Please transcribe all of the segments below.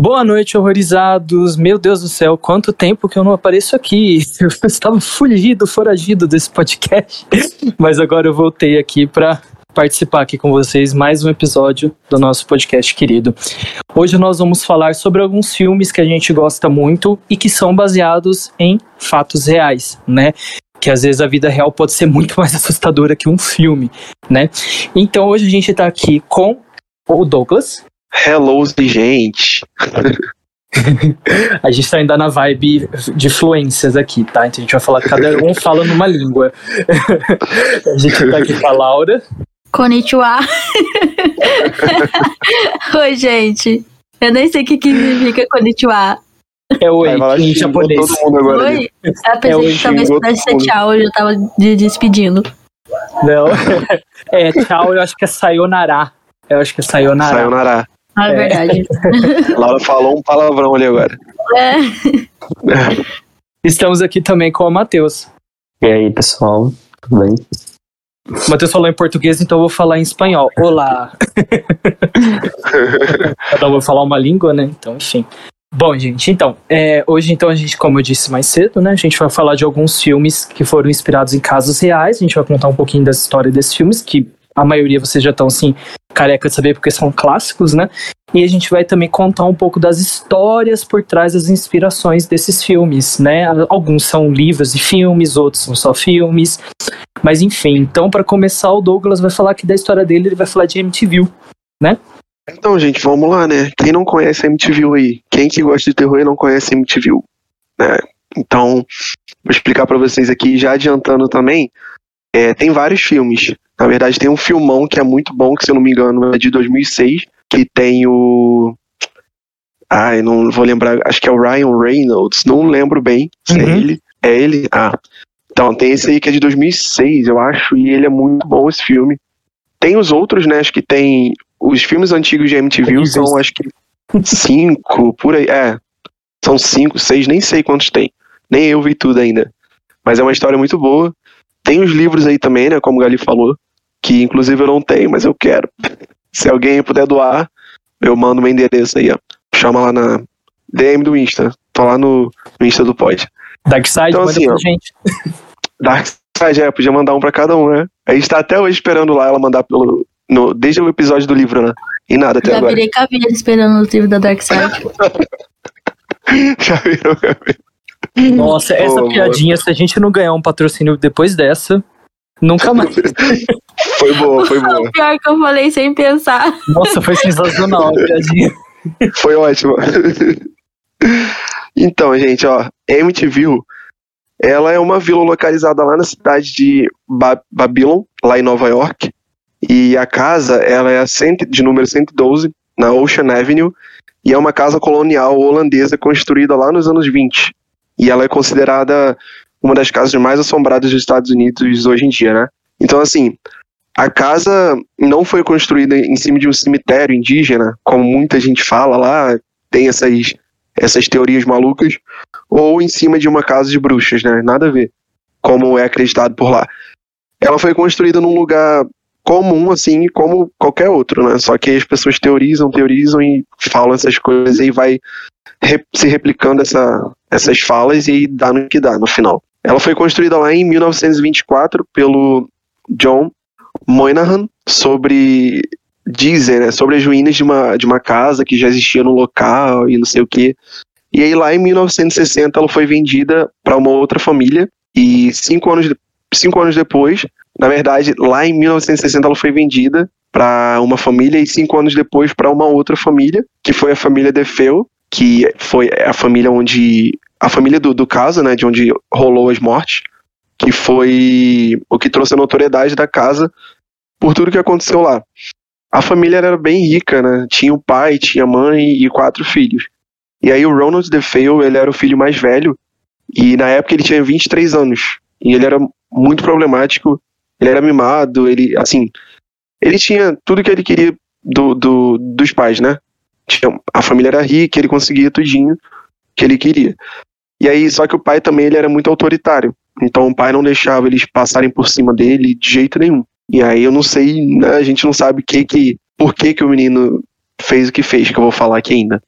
Boa noite, horrorizados. Meu Deus do céu, quanto tempo que eu não apareço aqui. Eu estava fugido, foragido desse podcast. Mas agora eu voltei aqui para participar aqui com vocês mais um episódio do nosso podcast querido. Hoje nós vamos falar sobre alguns filmes que a gente gosta muito e que são baseados em fatos reais, né? Que às vezes a vida real pode ser muito mais assustadora que um filme, né? Então hoje a gente está aqui com o Douglas. Hello, gente. a gente tá ainda na vibe de fluências aqui, tá? Então a gente vai falar, cada um fala numa língua. a gente tá aqui com a Laura. Konnichiwa. Oi, gente. Eu nem sei o que, que significa konnichiwa. É oi, em japonês. Todo mundo agora oi? Eu pensei É oi, que talvez pudesse ser tchau, eu já tava de despedindo. Não. É, tchau, eu acho que é sayonara. Eu acho que é sayonara. Sayonara. Ah, é É. verdade. Laura falou um palavrão ali agora. É. Estamos aqui também com o Matheus. E aí, pessoal, tudo bem? O Matheus falou em português, então eu vou falar em espanhol. Olá. Cada um vai falar uma língua, né? Então, enfim. Bom, gente, então, é, hoje, então, a gente, como eu disse mais cedo, né, a gente vai falar de alguns filmes que foram inspirados em casos reais, a gente vai contar um pouquinho da história desses filmes, que a maioria vocês já estão, assim, careca de saber porque são clássicos, né, e a gente vai também contar um pouco das histórias por trás das inspirações desses filmes, né, alguns são livros e filmes, outros são só filmes, mas enfim, então, para começar, o Douglas vai falar aqui da história dele, ele vai falar de MTV, Então, gente, vamos lá, né? Quem não conhece MTV aí? Quem que gosta de terror e não conhece MTV? Né? Então, vou explicar pra vocês aqui, já adiantando também. é, tem vários filmes. Na verdade, tem um filmão que é muito bom, que se eu não me engano é de 2006, que tem o. Ai, não vou lembrar, acho que é o Ryan Reynolds, não lembro bem se é Uhum. ele. É ele? Ah. Então, tem esse aí que é de 2006, eu acho, e ele é muito bom esse filme. Tem os outros, né? Acho que tem. Os filmes antigos de MTV Horríveis. são, acho que, cinco, por aí. É. São cinco, seis, nem sei quantos tem. Nem eu vi tudo ainda. Mas é uma história muito boa. Tem os livros aí também, né? Como o Gali falou. Que inclusive eu não tenho, mas eu quero. Se alguém puder doar, eu mando meu endereço aí, ó. Chama lá na DM do Insta. Tô lá no, no Insta do Pod. Darkseid, Então, manda assim, pra ó, gente. Dark Side, é, podia mandar um pra cada um, né? A gente tá até hoje esperando lá ela mandar pelo. No, desde o episódio do livro, né? E nada até Já agora. virei caveira esperando o livro da Dark Side. Já viram? Nossa, essa Pô, piadinha, se a gente não ganhar um patrocínio depois dessa, nunca mais. Foi boa, foi boa. O pior que eu falei sem pensar. Nossa, foi sensacional a piadinha. Foi ótimo. Então, gente, ó, MTV, ela é uma vila localizada lá na cidade de ba Babylon, lá em Nova York. E a casa, ela é a cento, de número 112, na Ocean Avenue, e é uma casa colonial holandesa construída lá nos anos 20. E ela é considerada uma das casas mais assombradas dos Estados Unidos hoje em dia, né? Então, assim, a casa não foi construída em cima de um cemitério indígena, como muita gente fala lá, tem essas, essas teorias malucas, ou em cima de uma casa de bruxas, né? Nada a ver, como é acreditado por lá. Ela foi construída num lugar comum, assim, como qualquer outro, né? Só que as pessoas teorizam, teorizam e falam essas coisas e vai se replicando essa, essas falas e dá no que dá no final. Ela foi construída lá em 1924 pelo John Moynihan sobre dizem, né, sobre as ruínas de uma, de uma casa que já existia no local e não sei o que. E aí lá em 1960 ela foi vendida para uma outra família e cinco anos, cinco anos depois, na verdade, lá em 1960 ela foi vendida para uma família e cinco anos depois para uma outra família, que foi a família Defeu, que foi a família onde a família do, do caso, né, de onde rolou as mortes, que foi o que trouxe a notoriedade da casa por tudo que aconteceu lá. A família era bem rica, né? Tinha o pai, tinha a mãe e quatro filhos. E aí o Ronald DeFeo, ele era o filho mais velho, e na época ele tinha 23 anos. E ele era muito problemático, ele era mimado, ele, assim, ele tinha tudo que ele queria do, do, dos pais, né? Tinha, a família era rica, ele conseguia tudinho que ele queria. E aí, só que o pai também ele era muito autoritário. Então o pai não deixava eles passarem por cima dele de jeito nenhum. E aí eu não sei, né, a gente não sabe que que, por que, que o menino fez o que fez, que eu vou falar aqui ainda.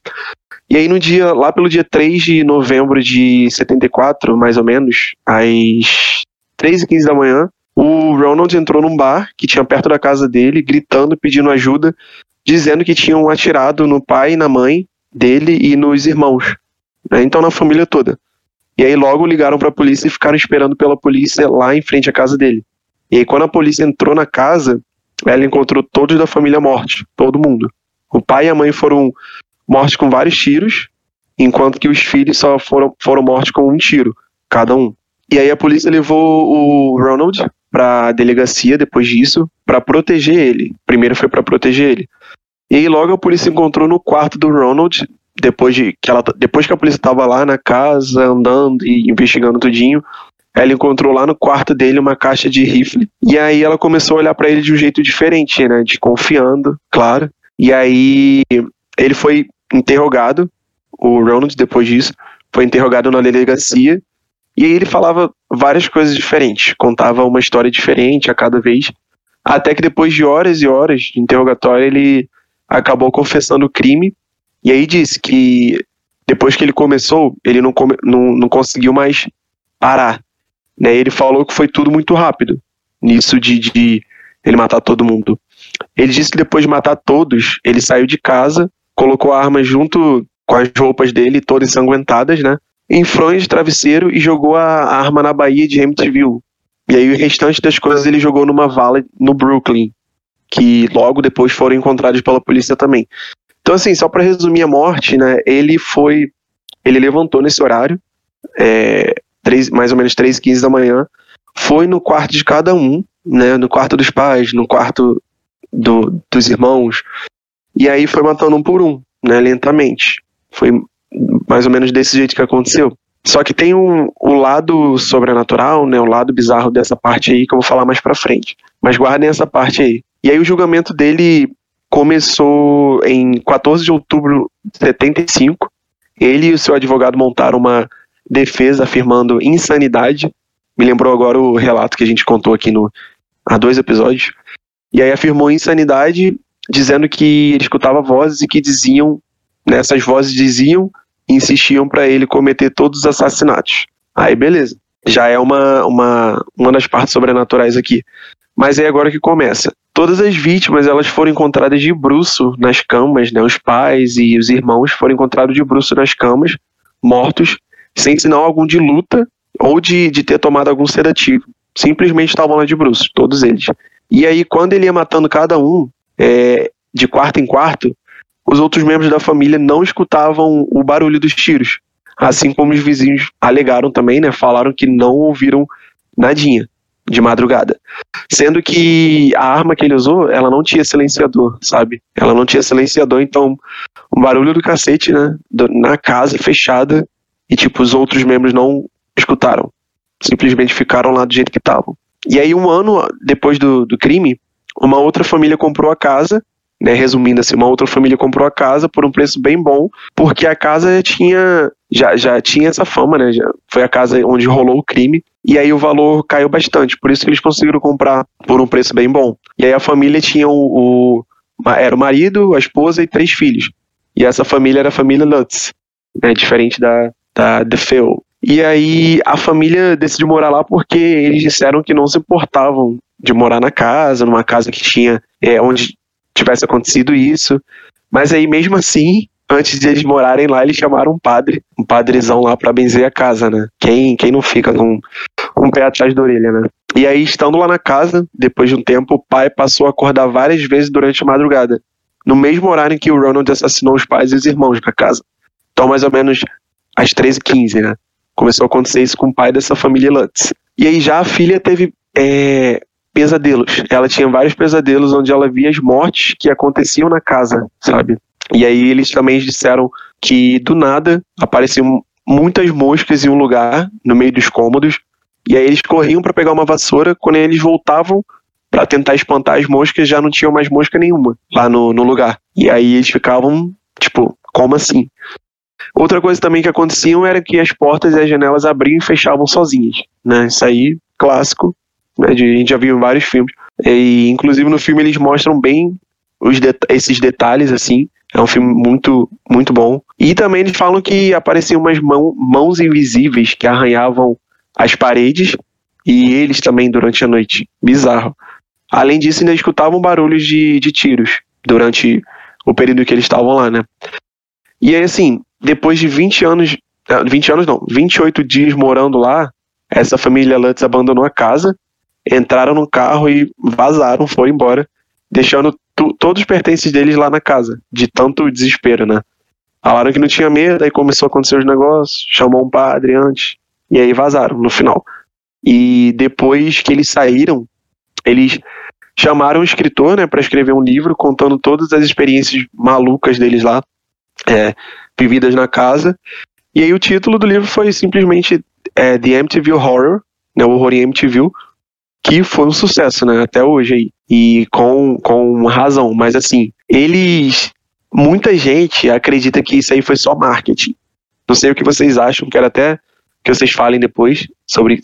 E aí no dia, lá pelo dia 3 de novembro de 74, mais ou menos, às 3 e 15 da manhã, o Ronald entrou num bar que tinha perto da casa dele, gritando, pedindo ajuda, dizendo que tinham atirado no pai e na mãe dele e nos irmãos. Né? Então na família toda. E aí logo ligaram para a polícia e ficaram esperando pela polícia lá em frente à casa dele. E aí quando a polícia entrou na casa, ela encontrou todos da família mortos, todo mundo. O pai e a mãe foram mortos com vários tiros, enquanto que os filhos só foram, foram mortos com um tiro, cada um. E aí a polícia levou o Ronald para a delegacia depois disso, para proteger ele. Primeiro foi para proteger ele. E aí logo a polícia encontrou no quarto do Ronald, depois, de, que, ela, depois que a polícia estava lá na casa, andando e investigando tudinho, ela encontrou lá no quarto dele uma caixa de rifle. E aí ela começou a olhar para ele de um jeito diferente, né? Desconfiando, claro. E aí ele foi interrogado, o Ronald, depois disso, foi interrogado na delegacia. E aí ele falava várias coisas diferentes, contava uma história diferente a cada vez. Até que depois de horas e horas de interrogatório, ele acabou confessando o crime. E aí disse que depois que ele começou, ele não, come, não, não conseguiu mais parar. Né? Ele falou que foi tudo muito rápido nisso de, de ele matar todo mundo. Ele disse que depois de matar todos, ele saiu de casa, colocou a arma junto com as roupas dele, todas ensanguentadas, né? Em fronhas de travesseiro e jogou a arma na Baía de Amityville. E aí o restante das coisas ele jogou numa vala no Brooklyn, que logo depois foram encontrados pela polícia também. Então assim, só para resumir a morte, né? Ele foi, ele levantou nesse horário, é, três, mais ou menos 3 e 15 da manhã, foi no quarto de cada um, né, no quarto dos pais, no quarto do, dos irmãos, e aí foi matando um por um, né, lentamente. Foi mais ou menos desse jeito que aconteceu. Só que tem um, o lado sobrenatural, né, o lado bizarro dessa parte aí que eu vou falar mais pra frente. Mas guardem essa parte aí. E aí o julgamento dele começou em 14 de outubro de 75. Ele e o seu advogado montaram uma defesa afirmando insanidade. Me lembrou agora o relato que a gente contou aqui no, há dois episódios. E aí afirmou insanidade, dizendo que ele escutava vozes e que diziam, né, vozes diziam insistiam para ele cometer todos os assassinatos. Aí beleza, já é uma, uma, uma das partes sobrenaturais aqui. Mas é agora que começa. Todas as vítimas elas foram encontradas de bruço nas camas, né? Os pais e os irmãos foram encontrados de bruço nas camas, mortos, sem sinal algum de luta ou de, de ter tomado algum sedativo. Simplesmente estavam lá de bruços, todos eles. E aí, quando ele ia matando cada um, é, de quarto em quarto, os outros membros da família não escutavam o barulho dos tiros. Assim como os vizinhos alegaram também, né? Falaram que não ouviram nadinha de madrugada. Sendo que a arma que ele usou, ela não tinha silenciador, sabe? Ela não tinha silenciador, então o barulho do cacete, né? Na casa fechada, e, tipo, os outros membros não escutaram. Simplesmente ficaram lá do jeito que estavam. E aí, um ano depois do, do crime, uma outra família comprou a casa, né, resumindo assim, uma outra família comprou a casa por um preço bem bom, porque a casa tinha já, já tinha essa fama, né? Já foi a casa onde rolou o crime. E aí o valor caiu bastante, por isso que eles conseguiram comprar por um preço bem bom. E aí a família tinha o, o era o marido, a esposa e três filhos. E essa família era a família Lutz, né? Diferente da, da The Phil. E aí a família decidiu morar lá porque eles disseram que não se importavam de morar na casa, numa casa que tinha é, onde tivesse acontecido isso. Mas aí mesmo assim, antes de eles morarem lá, eles chamaram um padre, um padrezão lá para benzer a casa, né? Quem, quem não fica com um pé atrás da orelha, né? E aí, estando lá na casa, depois de um tempo, o pai passou a acordar várias vezes durante a madrugada, no mesmo horário em que o Ronald assassinou os pais e os irmãos na casa. Então, mais ou menos às 13h15, né? Começou a acontecer isso com o pai dessa família Lutz. E aí já a filha teve é, pesadelos. Ela tinha vários pesadelos onde ela via as mortes que aconteciam na casa, sabe? E aí eles também disseram que do nada apareciam muitas moscas em um lugar, no meio dos cômodos, e aí eles corriam para pegar uma vassoura, quando eles voltavam para tentar espantar as moscas, já não tinham mais mosca nenhuma lá no, no lugar. E aí eles ficavam, tipo, como assim? Outra coisa também que aconteciam era que as portas e as janelas abriam e fechavam sozinhas, né? Isso aí, clássico, né? De, a gente já viu em vários filmes. E, inclusive no filme eles mostram bem os det esses detalhes, assim. É um filme muito, muito bom. E também eles falam que apareciam umas mão, mãos invisíveis que arranhavam as paredes e eles também durante a noite. Bizarro. Além disso, ainda escutavam barulhos de, de tiros durante o período que eles estavam lá, né? E aí, assim, depois de 20 anos, 20 ah, anos não, 28 dias morando lá, essa família Lutz abandonou a casa, entraram no carro e vazaram, foram embora, deixando todos os pertences deles lá na casa, de tanto desespero, né? Falaram que não tinha medo, aí começou a acontecer os negócios, chamou um padre antes, e aí vazaram no final. E depois que eles saíram, eles chamaram um escritor, né, para escrever um livro contando todas as experiências malucas deles lá, é, vividas na casa. E aí o título do livro foi simplesmente é, The MTV Horror, né, o horror em MTV, que foi um sucesso, né, até hoje aí. E com, com razão, mas assim, eles. Muita gente acredita que isso aí foi só marketing. Não sei o que vocês acham, quero até que vocês falem depois sobre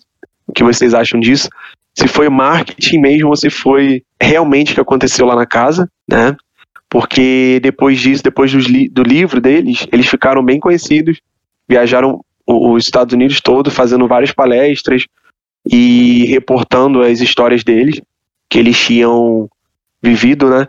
o que vocês acham disso. Se foi marketing mesmo ou se foi realmente o que aconteceu lá na casa, né? Porque depois disso, depois do, li do livro deles, eles ficaram bem conhecidos, viajaram os Estados Unidos todo, fazendo várias palestras, e reportando as histórias deles, que eles tinham vivido, né?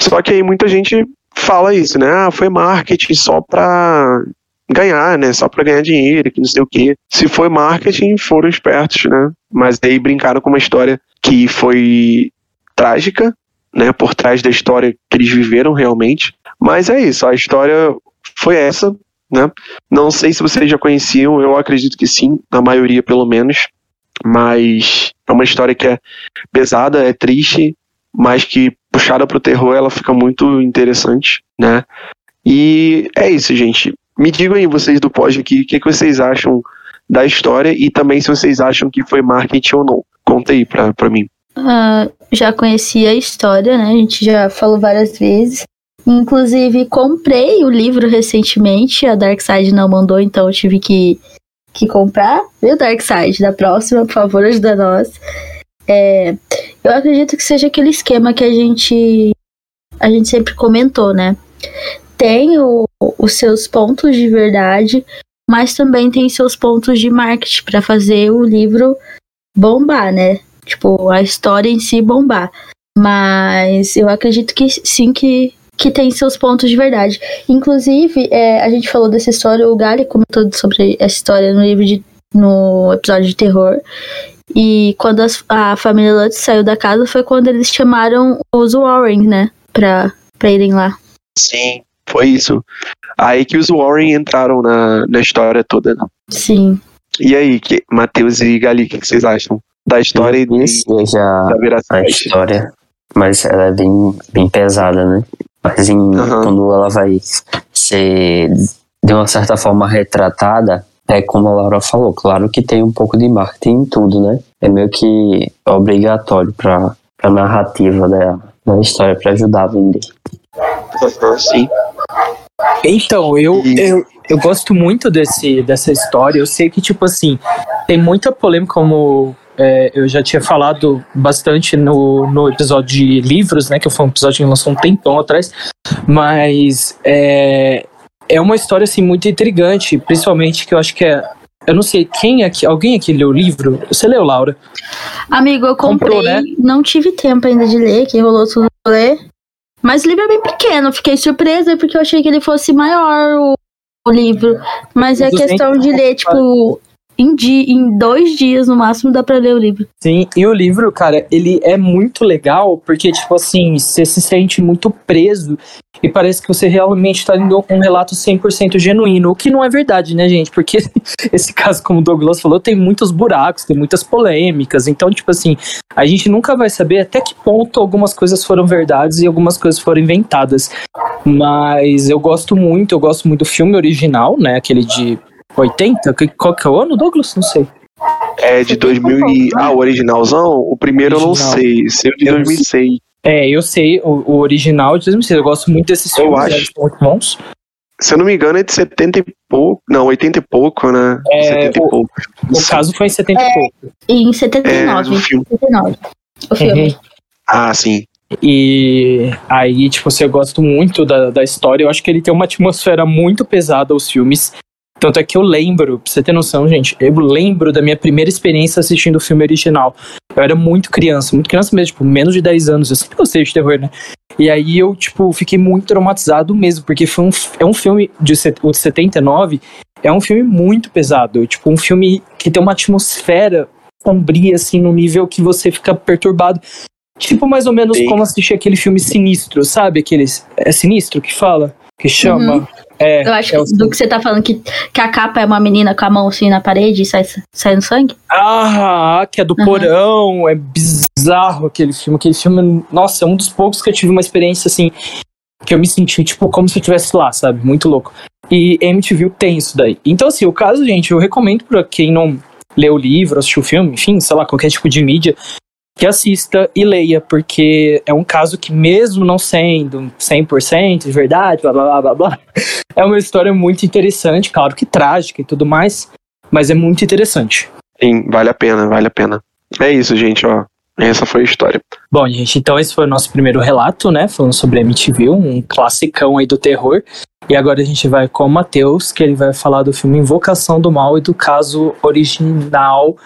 Só que aí muita gente fala isso, né? Ah, foi marketing só pra ganhar, né? Só pra ganhar dinheiro, que não sei o quê. Se foi marketing, foram espertos, né? Mas aí brincaram com uma história que foi trágica, né? Por trás da história que eles viveram realmente. Mas é isso, a história foi essa, né? Não sei se vocês já conheciam, eu acredito que sim, a maioria pelo menos mas é uma história que é pesada, é triste, mas que puxada pro terror ela fica muito interessante, né? E é isso, gente. Me digam aí vocês do pós aqui, o que, que vocês acham da história e também se vocês acham que foi marketing ou não. Conta aí pra, pra mim. Uh, já conheci a história, né? A gente já falou várias vezes. Inclusive, comprei o livro recentemente. A Dark Side não mandou, então eu tive que que comprar, viu, Darkseid? Da próxima, por favor, ajuda nós. É, eu acredito que seja aquele esquema que a gente a gente sempre comentou, né? Tem o, os seus pontos de verdade, mas também tem seus pontos de marketing para fazer o livro bombar, né? Tipo, a história em si bombar. Mas eu acredito que sim que que tem seus pontos de verdade. Inclusive, é, a gente falou dessa história, o Gali comentou sobre essa história no livro de, no episódio de terror. E quando a família Lutz saiu da casa foi quando eles chamaram os Warren, né? Pra, pra irem lá. Sim, foi isso. Aí que os Warren entraram na, na história toda. Né? Sim. E aí, que, Matheus e Gali, o que, que vocês acham da história e já da a história, mas ela é bem, bem pesada, né? Mas em, uhum. quando ela vai ser de uma certa forma retratada, é como a Laura falou, claro que tem um pouco de marketing em tudo, né? É meio que obrigatório para a narrativa da, da história, para ajudar a vender. Sim. Então, eu, eu, eu gosto muito desse, dessa história. Eu sei que, tipo assim, tem muita polêmica, como é, eu já tinha falado bastante no, no episódio de livros, né? Que foi um episódio que lançou um tempão atrás. Mas é, é uma história assim muito intrigante, principalmente que eu acho que é. Eu não sei quem aqui, alguém aqui leu o livro? Você leu, Laura? Amigo, eu comprei, Comprou, né? não tive tempo ainda de ler, que rolou tudo ler. Mas o livro é bem pequeno, fiquei surpresa porque eu achei que ele fosse maior o, o livro. Mas é questão de ler, tipo, em, dia, em dois dias no máximo dá pra ler o livro. Sim, e o livro, cara, ele é muito legal porque, tipo assim, você se sente muito preso e parece que você realmente tá lendo um relato 100% genuíno, o que não é verdade, né, gente? Porque esse caso, como o Douglas falou, tem muitos buracos, tem muitas polêmicas, então, tipo assim, a gente nunca vai saber até que ponto algumas coisas foram verdades e algumas coisas foram inventadas. Mas eu gosto muito, eu gosto muito do filme original, né, aquele de 80? Qual que é o ano, Douglas? Não sei. É de 2000 e... Ah, o originalzão? O primeiro original. eu não sei. Sei o de 2006. É, eu sei o, o, original de 2006. Eu gosto muito desses eu filmes, acho. são muito bons. Se eu não me engano, é de 70 e pouco. Não, 80 e pouco, né? É, 70 o, e pouco. O caso foi em 70 é, e pouco. Em 79. É, o filme. 79. O filme. Uhum. Ah, sim. E aí, tipo, assim, eu gosto muito da, da história. Eu acho que ele tem uma atmosfera muito pesada os filmes. Tanto é que eu lembro, pra você ter noção, gente, eu lembro da minha primeira experiência assistindo o filme original. Eu era muito criança, muito criança mesmo, tipo, menos de 10 anos. Eu sempre gostei de terror, né? E aí eu, tipo, fiquei muito traumatizado mesmo, porque foi um, é um filme de, de 79, é um filme muito pesado. Tipo, um filme que tem uma atmosfera sombria, assim, no nível que você fica perturbado. Tipo, mais ou menos Sim. como assistir aquele filme sinistro, sabe? Aqueles. É sinistro que fala? Que chama. Uhum. É, eu acho é que do que você tá falando, que, que a capa é uma menina com a mão assim na parede e sai, sai no sangue? Ah, que é do uhum. porão. É bizarro aquele filme. Aquele filme, nossa, é um dos poucos que eu tive uma experiência assim. Que eu me senti, tipo, como se eu estivesse lá, sabe? Muito louco. E MTV tem isso daí. Então, assim, o caso, gente, eu recomendo pra quem não leu o livro, assistiu o filme, enfim, sei lá, qualquer tipo de mídia, que assista e leia, porque é um caso que, mesmo não sendo 100% de verdade, blá blá blá blá, é uma história muito interessante, claro que trágica e tudo mais, mas é muito interessante. Sim, vale a pena, vale a pena. É isso, gente, ó. Essa foi a história. Bom, gente, então esse foi o nosso primeiro relato, né? Falando sobre MTV, um classicão aí do terror. E agora a gente vai com o Matheus, que ele vai falar do filme Invocação do Mal e do caso original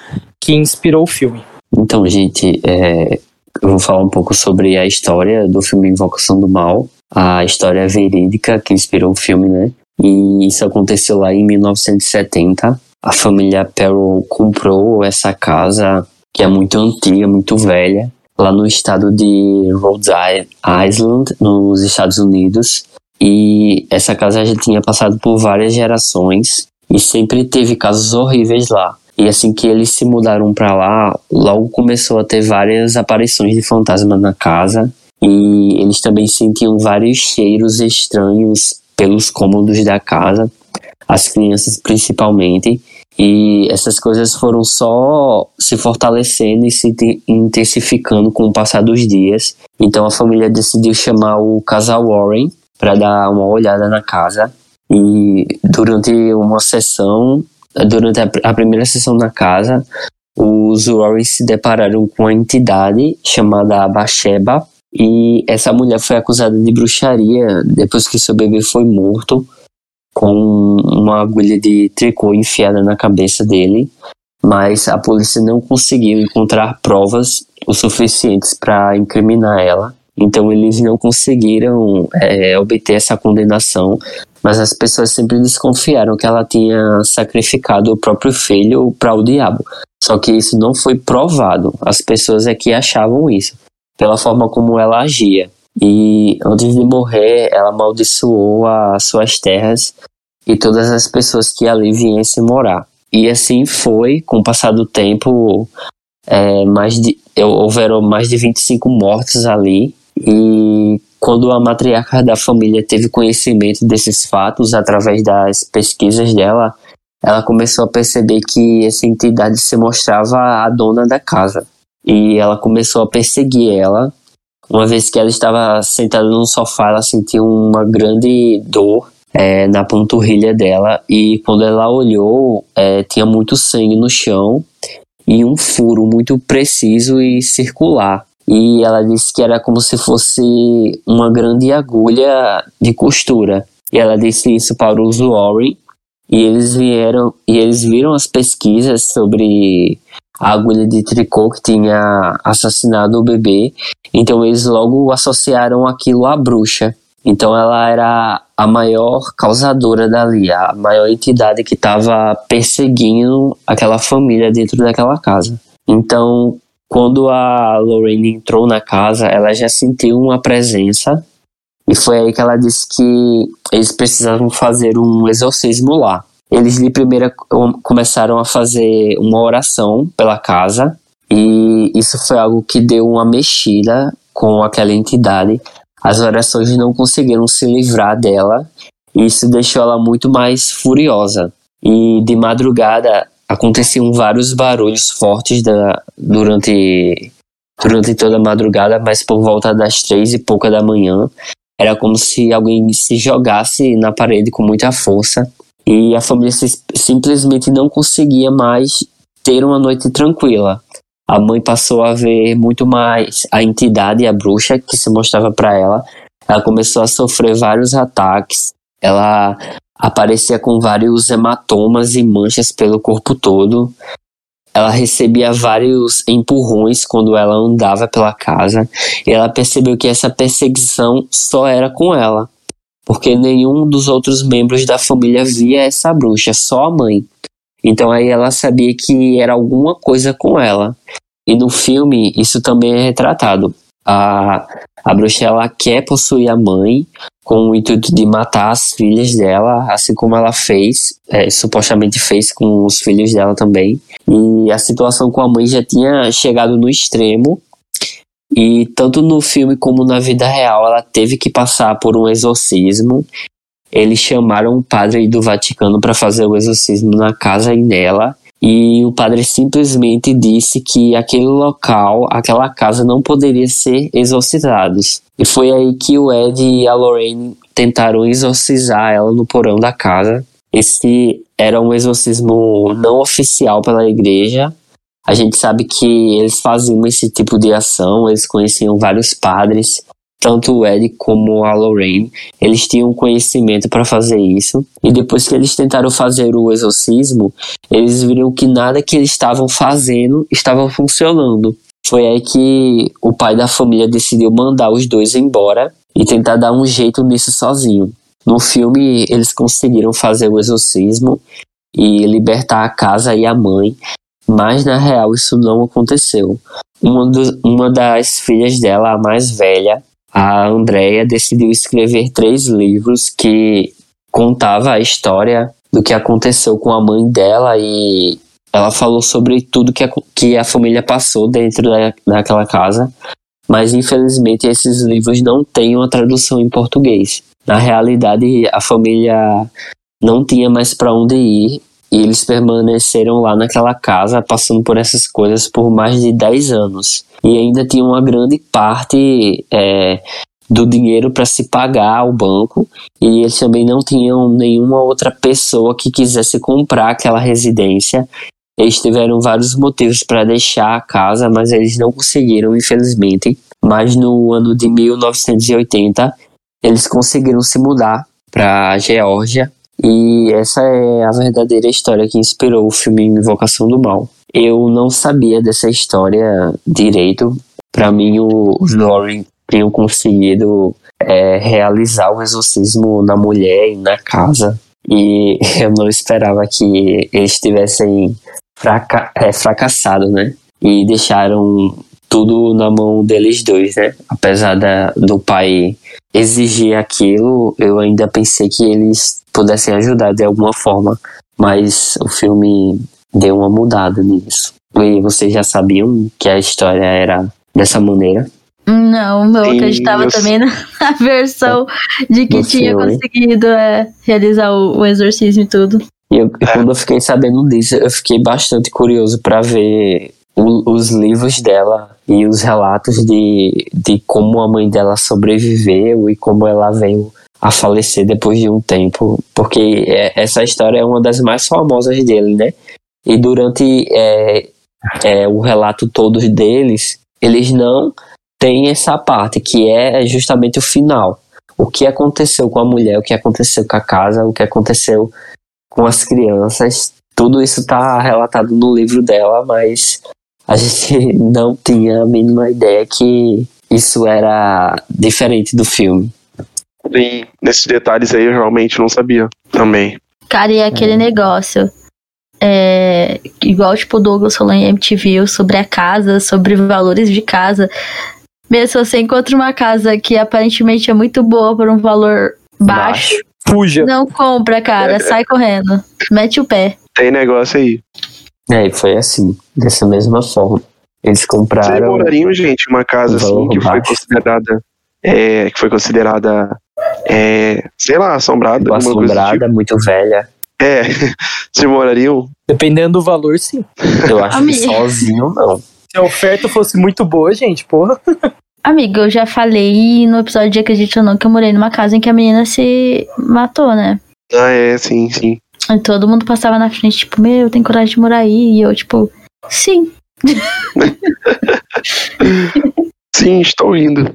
que inspirou o filme. Então, gente, é, eu vou falar um pouco sobre a história do filme Invocação do Mal, a história verídica que inspirou o filme, né? E isso aconteceu lá em 1970. A família Perrow comprou essa casa, que é muito antiga, muito velha, lá no estado de Rhode Island, nos Estados Unidos. E essa casa já tinha passado por várias gerações e sempre teve casos horríveis lá. E assim que eles se mudaram para lá, logo começou a ter várias aparições de fantasma na casa. E eles também sentiam vários cheiros estranhos pelos cômodos da casa, as crianças principalmente. E essas coisas foram só se fortalecendo e se intensificando com o passar dos dias. Então a família decidiu chamar o casal Warren para dar uma olhada na casa. E durante uma sessão, durante a, primeira sessão na casa, os Warrens se depararam com uma entidade chamada Bathsheba e essa mulher foi acusada de bruxaria depois que seu bebê foi morto com uma agulha de tricô enfiada na cabeça dele, mas a polícia não conseguiu encontrar provas o suficientes para incriminar ela. Então eles não conseguiram é, obter essa condenação mas as pessoas sempre desconfiaram que ela tinha sacrificado o próprio filho para o diabo. Só que isso não foi provado. As pessoas é que achavam isso, pela forma como ela agia. E antes de morrer, ela amaldiçoou as suas terras e todas as pessoas que ali viessem morar. E assim foi, com o passar do tempo, é, mais de, houveram mais de 25 mortos ali. E quando a matriarca da família teve conhecimento desses fatos através das pesquisas dela, ela começou a perceber que essa entidade se mostrava a dona da casa. E ela começou a perseguir ela. Uma vez que ela estava sentada no sofá, ela sentiu uma grande dor é, na panturrilha dela. E quando ela olhou, é, tinha muito sangue no chão e um furo muito preciso e circular e ela disse que era como se fosse uma grande agulha de costura. E ela disse isso para os Warren e eles vieram e eles viram as pesquisas sobre a agulha de tricô que tinha assassinado o bebê. Então eles logo associaram aquilo à bruxa. Então ela era a maior causadora dali, a maior entidade que estava perseguindo aquela família dentro daquela casa. Então, quando a Lorraine entrou na casa, ela já sentiu uma presença e foi aí que ela disse que eles precisavam fazer um exorcismo lá. Eles de primeira começaram a fazer uma oração pela casa e isso foi algo que deu uma mexida com aquela entidade. As orações não conseguiram se livrar dela e isso deixou ela muito mais furiosa. E de madrugada aconteciam vários barulhos fortes da, durante, durante toda a madrugada, mas por volta das três e pouca da manhã era como se alguém se jogasse na parede com muita força e a família se, simplesmente não conseguia mais ter uma noite tranquila. a mãe passou a ver muito mais a entidade, a bruxa que se mostrava para ela. Ela começou a sofrer vários ataques. Ela aparecia com vários hematomas e manchas pelo corpo todo. Ela recebia vários empurrões quando ela andava pela casa. E ela percebeu que essa perseguição só era com ela, porque nenhum dos outros membros da família via essa bruxa, só a mãe. Então aí ela sabia que era alguma coisa com ela. E no filme isso também é retratado. A, a bruxa ela quer possuir a mãe com o intuito de matar as filhas dela, assim como ela fez, é, supostamente fez com os filhos dela também. E a situação com a mãe já tinha chegado no extremo. E tanto no filme como na vida real, ela teve que passar por um exorcismo eles chamaram um padre do Vaticano para fazer o exorcismo na casa e nela. E o padre simplesmente disse que aquele local, aquela casa não poderia ser exorcizados. E foi aí que o Ed e a Lorraine tentaram exorcizar ela no porão da casa. Esse era um exorcismo não oficial pela igreja. A gente sabe que eles faziam esse tipo de ação, eles conheciam vários padres tanto o Ed como a Lorraine, eles tinham conhecimento para fazer isso. E depois que eles tentaram fazer o exorcismo, eles viram que nada que eles estavam fazendo estava funcionando. Foi aí que o pai da família decidiu mandar os dois embora e tentar dar um jeito nisso sozinho. No filme, eles conseguiram fazer o exorcismo e libertar a casa e a mãe, mas na real isso não aconteceu. Uma, do, uma das filhas dela, a mais velha, a Andrea decidiu escrever três livros que contava a história do que aconteceu com a mãe dela e ela falou sobre tudo que a, que a família passou dentro da, daquela casa, mas infelizmente esses livros não têm uma tradução em português. Na realidade, a família não tinha mais para onde ir e eles permaneceram lá naquela casa, passando por essas coisas por mais de 10 anos. E ainda tinha uma grande parte é, do dinheiro para se pagar ao banco, e eles também não tinham nenhuma outra pessoa que quisesse comprar aquela residência. Eles tiveram vários motivos para deixar a casa, mas eles não conseguiram, infelizmente. Mas no ano de 1980, eles conseguiram se mudar para a Geórgia e essa é a verdadeira história que inspirou o filme Invocação do Mal. Eu não sabia dessa história direito. Para mim, os Lauren tinham conseguido é, realizar o exorcismo na mulher e na casa. E eu não esperava que eles tivessem fraca é, fracassado, né? E deixaram tudo na mão deles dois, né? Apesar da, do pai exigir aquilo, eu ainda pensei que eles pudessem ajudar de alguma forma, mas o filme deu uma mudada nisso. E vocês já sabiam que a história era dessa maneira? Não, eu Sim, acreditava eu... também na, versão de que no tinha filme. conseguido é, realizar o, o, exorcismo e tudo. E eu, é. quando eu fiquei sabendo disso, eu fiquei bastante curioso para ver o, os livros dela e os relatos de, de como a mãe dela sobreviveu e como ela veio a falecer depois de um tempo, porque é, essa história é uma das mais famosas dele, né? E durante é, é, o relato todo deles, eles não têm essa parte que é justamente o final. O que aconteceu com a mulher, o que aconteceu com a casa, o que aconteceu com as crianças, tudo isso está relatado no livro dela, mas a gente não tinha a mínima ideia que isso era diferente do filme. E nesses detalhes aí eu realmente não sabia também. Cara, e aquele é. negócio. É, igual tipo o Douglas falou em MTV sobre a casa, sobre valores de casa. Mesmo se você encontra uma casa que aparentemente é muito boa por um valor baixo, baixo. Fuja. Não compra, cara, é. sai correndo. Mete o pé. Tem negócio aí. É, e foi assim, dessa mesma forma. Eles compraram. Vocês morariam, gente, uma casa assim que baixo. foi considerada. É, que foi considerada é, sei lá, assombrada. Assombrada, tipo. muito velha. É, se morariam? Dependendo do valor, sim. Eu acho que sozinho não. Se a oferta fosse muito boa, gente, porra. Amigo, eu já falei no episódio de Acredite ou Não que eu morei numa casa em que a menina se matou, né? Ah, é, sim, sim. E todo mundo passava na frente, tipo, meu, tem coragem de morar aí. E eu, tipo, sim. Sim, estou indo.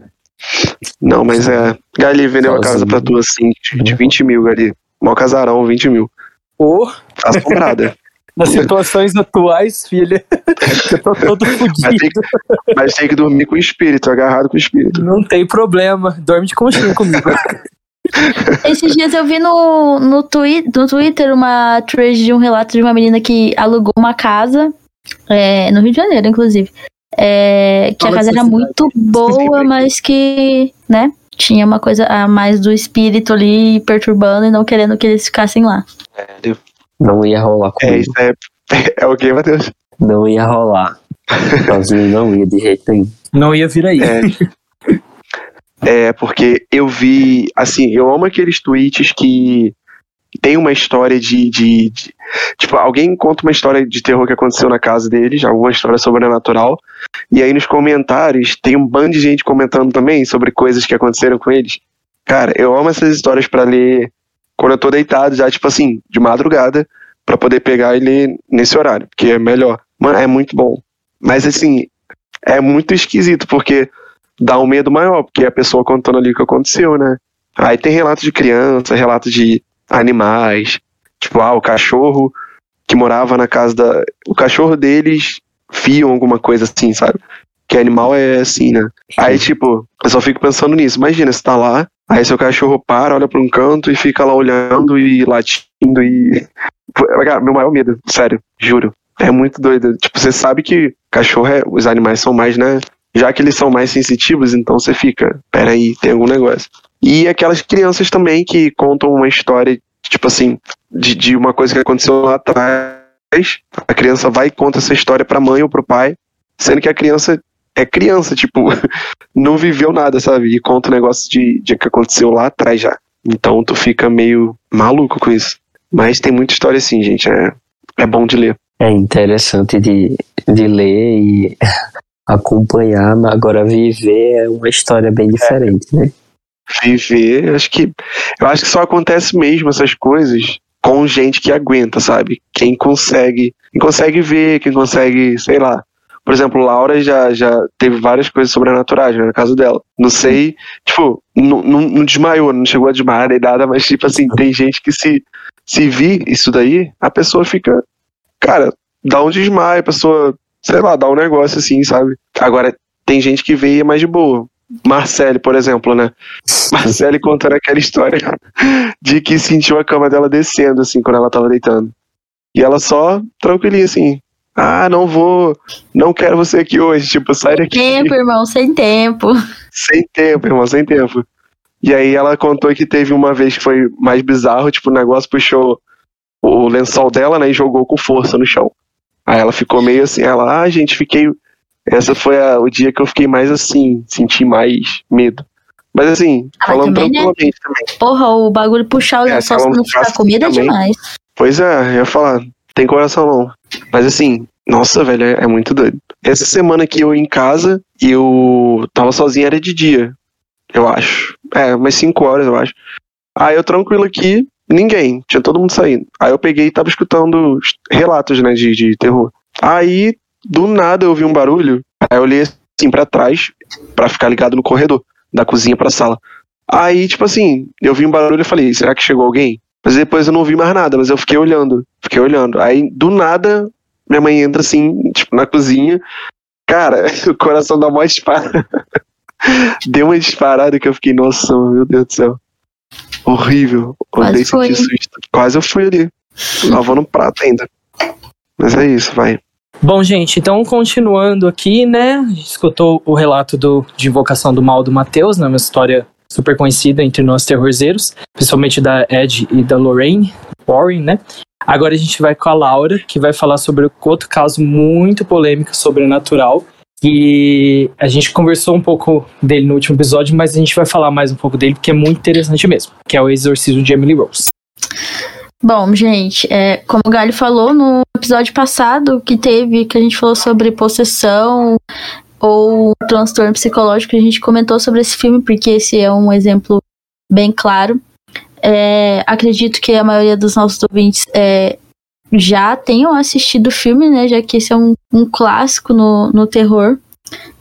Não, mas é. Gali vendeu a casa pra tu assim, de 20 mil, Gali. Mal casarão, 20 mil. Oh. Assombrada. Nas situações atuais, filha, eu tô todo fodido. Mas, tem que- mas tem que dormir com o espírito, agarrado com o espírito. Não tem problema, dorme de conchinha comigo. Esses dias eu vi no, no, twi no Twitter uma thread de um relato de uma menina que alugou uma casa, é, no Rio de Janeiro, inclusive. É, que Fala a casa era cidade. muito boa, mas que, né, tinha uma coisa a mais do espírito ali perturbando e não querendo que eles ficassem lá. Não ia rolar É, comigo. isso é. É o que, Matheus? Não ia rolar. Sozinho não ia de jeito nenhum. Não ia vir aí. É. É, porque eu vi. Assim, eu amo aqueles tweets que tem uma história de, de, de- Tipo, alguém conta uma história de terror que aconteceu na casa deles, alguma história sobrenatural. E aí nos comentários tem um bando de gente comentando também sobre coisas que aconteceram com eles. Cara, eu amo essas histórias pra ler quando eu tô deitado, já, tipo assim, de madrugada, pra poder pegar e ler nesse horário, porque é melhor. Mano, é muito bom. Mas assim, é muito esquisito, porque dá um medo maior, porque a pessoa contando ali o que aconteceu, né? Aí tem relatos de criança, relatos de animais, tipo, ah, o cachorro que morava na casa da. O cachorro deles fiam alguma coisa assim, sabe? Que animal é assim, né? Aí, tipo, eu só fico pensando nisso. Imagina, você tá lá, aí seu cachorro para, olha pra um canto e fica lá olhando e latindo e. Cara, meu maior medo, sério, juro. É muito doido. Tipo, você sabe que cachorro é. Os animais são mais, né? Já que eles são mais sensitivos, então você fica, peraí, tem algum negócio. E aquelas crianças também que contam uma história, tipo assim, de, de uma coisa que aconteceu lá atrás. A criança vai e conta essa história pra mãe ou pro pai, sendo que a criança é criança, tipo, não viveu nada, sabe? E conta um negócio de, de que aconteceu lá atrás já. Então tu fica meio maluco com isso. Mas tem muita história assim, gente. É, é bom de ler. É interessante de, de ler e acompanhar, mas agora viver é uma história bem diferente, né? viver, acho que eu acho que só acontece mesmo essas coisas com gente que aguenta, sabe? Quem consegue, quem consegue ver, quem consegue, sei lá. Por exemplo, Laura já, já teve várias coisas sobrenaturais né, no caso dela. Não sei, tipo, não, não, não desmaiou, não chegou a desmaiar nem nada, mas tipo assim, tem gente que se, se vir isso daí, a pessoa fica, cara, dá um desmaio, a pessoa, sei lá, dá um negócio assim, sabe? Agora, tem gente que vê e é mais de boa. Marcele, por exemplo, né? Marcele contando aquela história de que sentiu a cama dela descendo, assim, quando ela tava deitando. E ela só tranquilinha, assim. Ah, não vou, não quero você aqui hoje, tipo, sai daqui. Tempo, irmão, sem tempo. Sem tempo, irmão, sem tempo. E aí ela contou que teve uma vez que foi mais bizarro, tipo, o negócio puxou o lençol dela, né, e jogou com força no chão. Aí ela ficou meio assim, ela, ah, gente, fiquei. Essa foi a- o dia que eu fiquei mais assim, senti mais medo. Mas assim, Ah, falando também, né? tranquilamente também. Porra, o bagulho puxar o É, lençol se não ficar comida é demais. Pois é, eu ia falar, tem coração não. Mas assim, nossa, velho, é, é muito doido. Essa semana que eu em casa, eu tava sozinho, era de dia, eu acho. É, umas 5 horas, eu acho. Aí eu tranquilo aqui, ninguém, tinha todo mundo saindo. Aí eu peguei e tava escutando os relatos, né, de, de terror. Aí, do nada, eu ouvi um barulho, aí eu olhei assim pra trás, pra ficar ligado no corredor, da cozinha pra sala. Aí, tipo assim, eu vi um barulho e falei, será que chegou alguém? Mas depois eu não vi mais nada, mas eu fiquei olhando, fiquei olhando. Aí, do nada, minha mãe entra assim, tipo, na cozinha. Cara, o coração dá uma dispara. Deu uma disparada que eu fiquei, nossa, meu Deus do céu. Horrível. Quase foi, susto. Quase eu fui ali. Lavando um prato ainda. Mas é isso, vai. Bom, gente, então continuando aqui, né? A gente escutou o relato do, de invocação do mal do Matheus, né? Uma história super conhecida entre nós terrorzeiros, principalmente da Ed e da Lorraine Warren, né? Agora a gente vai com a Laura, que vai falar sobre outro caso muito polêmico sobrenatural. Que a gente conversou um pouco dele no último episódio, mas a gente vai falar mais um pouco dele, porque é muito interessante mesmo, que é o exorcismo de Emily Rose. Bom, gente, é, como o Galho falou no episódio passado que teve, que a gente falou sobre possessão ou transtorno psicológico, a gente comentou sobre esse filme, porque esse é um exemplo bem claro. É, acredito que a maioria dos nossos ouvintes é, já tenham assistido o filme, né? Já que esse é um, um clássico no, no terror.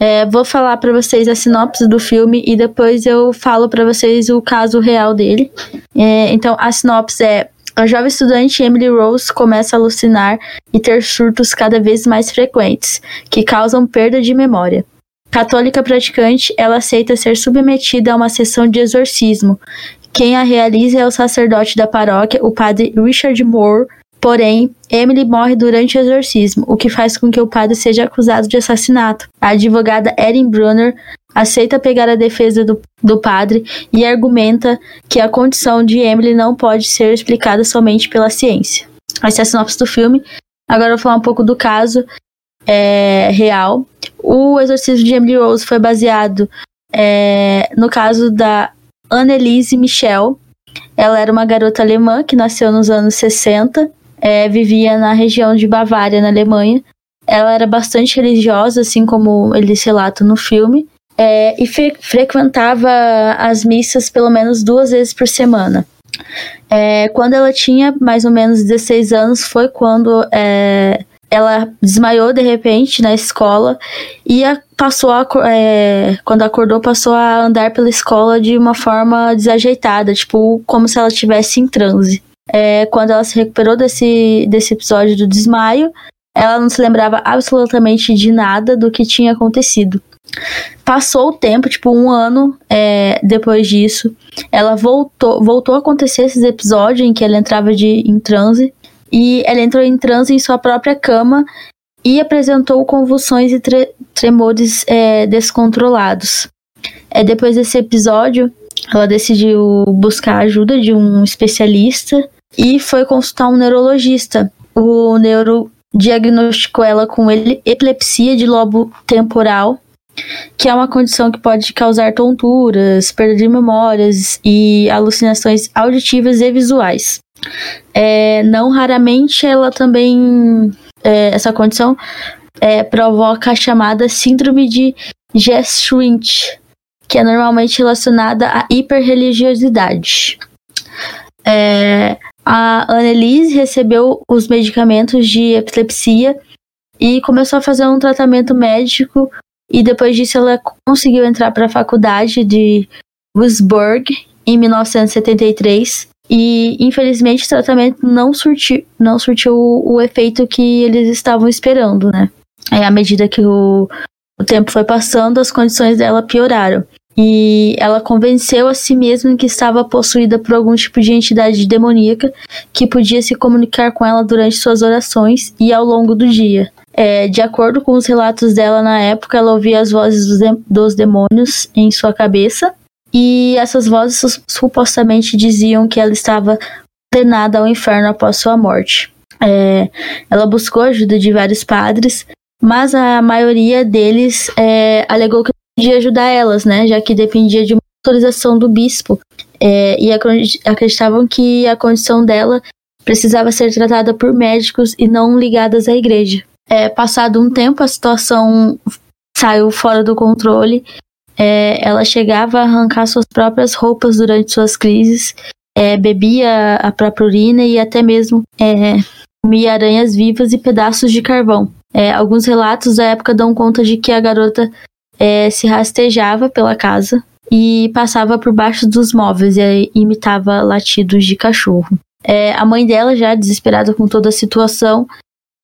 É, vou falar para vocês a sinopse do filme e depois eu falo para vocês o caso real dele. É, então, a sinopse é: a jovem estudante Emily Rose começa a alucinar e ter surtos cada vez mais frequentes, que causam perda de memória. Católica praticante, ela aceita ser submetida a uma sessão de exorcismo. Quem a realiza é o sacerdote da paróquia, o padre Richard Moore. Porém, Emily morre durante o exorcismo, o que faz com que o padre seja acusado de assassinato. A advogada Erin Brunner aceita pegar a defesa do, do padre e argumenta que a condição de Emily não pode ser explicada somente pela ciência. Essa é a sinopse do filme. Agora eu vou falar um pouco do caso é, real. O exorcismo de Emily Rose foi baseado é, no caso da Annelise Michel. Ela era uma garota alemã que nasceu nos anos 60, é, vivia na região de Bavária, na Alemanha. Ela era bastante religiosa, assim como eles relatam no filme, é, e fre frequentava as missas pelo menos duas vezes por semana. É, quando ela tinha mais ou menos 16 anos, foi quando é, ela desmaiou de repente na escola e a, passou a, é, quando acordou passou a andar pela escola de uma forma desajeitada, tipo como se ela estivesse em transe. É, quando ela se recuperou desse, desse episódio do desmaio, ela não se lembrava absolutamente de nada do que tinha acontecido. Passou o tempo, tipo um ano é, depois disso, ela voltou, voltou a acontecer esses episódios em que ela entrava de, em transe e ela entrou em transe em sua própria cama e apresentou convulsões e tre tremores é, descontrolados. É, depois desse episódio, ela decidiu buscar a ajuda de um especialista e foi consultar um neurologista. O neuro diagnosticou ela com epilepsia de lobo temporal, que é uma condição que pode causar tonturas, perda de memórias e alucinações auditivas e visuais. É, não raramente ela também, é, essa condição é, provoca a chamada síndrome de Gestrint, que é normalmente relacionada à hiperreligiosidade. É, a Annelise recebeu os medicamentos de epilepsia e começou a fazer um tratamento médico e depois disso ela conseguiu entrar para a faculdade de Wurzburg em 1973 e infelizmente o tratamento não surtiu, não surtiu o, o efeito que eles estavam esperando, né? É, à medida que o, o tempo foi passando, as condições dela pioraram. E ela convenceu a si mesma que estava possuída por algum tipo de entidade demoníaca que podia se comunicar com ela durante suas orações e ao longo do dia. É, de acordo com os relatos dela na época, ela ouvia as vozes dos, dos demônios em sua cabeça e essas vozes supostamente diziam que ela estava condenada ao inferno após sua morte. É, ela buscou a ajuda de vários padres, mas a maioria deles é, alegou que podia ajudar elas, né, já que dependia de uma autorização do bispo, é, e acreditavam que a condição dela precisava ser tratada por médicos e não ligadas à igreja. É, passado um tempo, a situação saiu fora do controle é, ela chegava a arrancar suas próprias roupas durante suas crises, é, bebia a própria urina e até mesmo é, comia aranhas vivas e pedaços de carvão. É, alguns relatos da época dão conta de que a garota é, se rastejava pela casa e passava por baixo dos móveis e imitava latidos de cachorro. É, a mãe dela, já desesperada com toda a situação,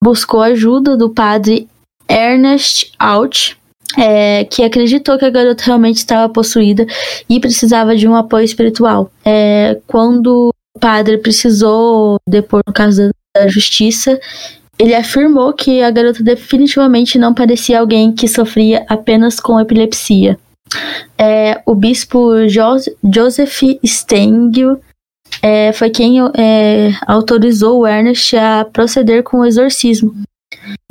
buscou ajuda do padre Ernest Alt, é, que acreditou que a garota realmente estava possuída e precisava de um apoio espiritual. É, quando o padre precisou depor no caso da justiça, ele afirmou que a garota definitivamente não parecia alguém que sofria apenas com epilepsia. É, o bispo jo Joseph Stengel é, foi quem é, autorizou Ernest a proceder com o exorcismo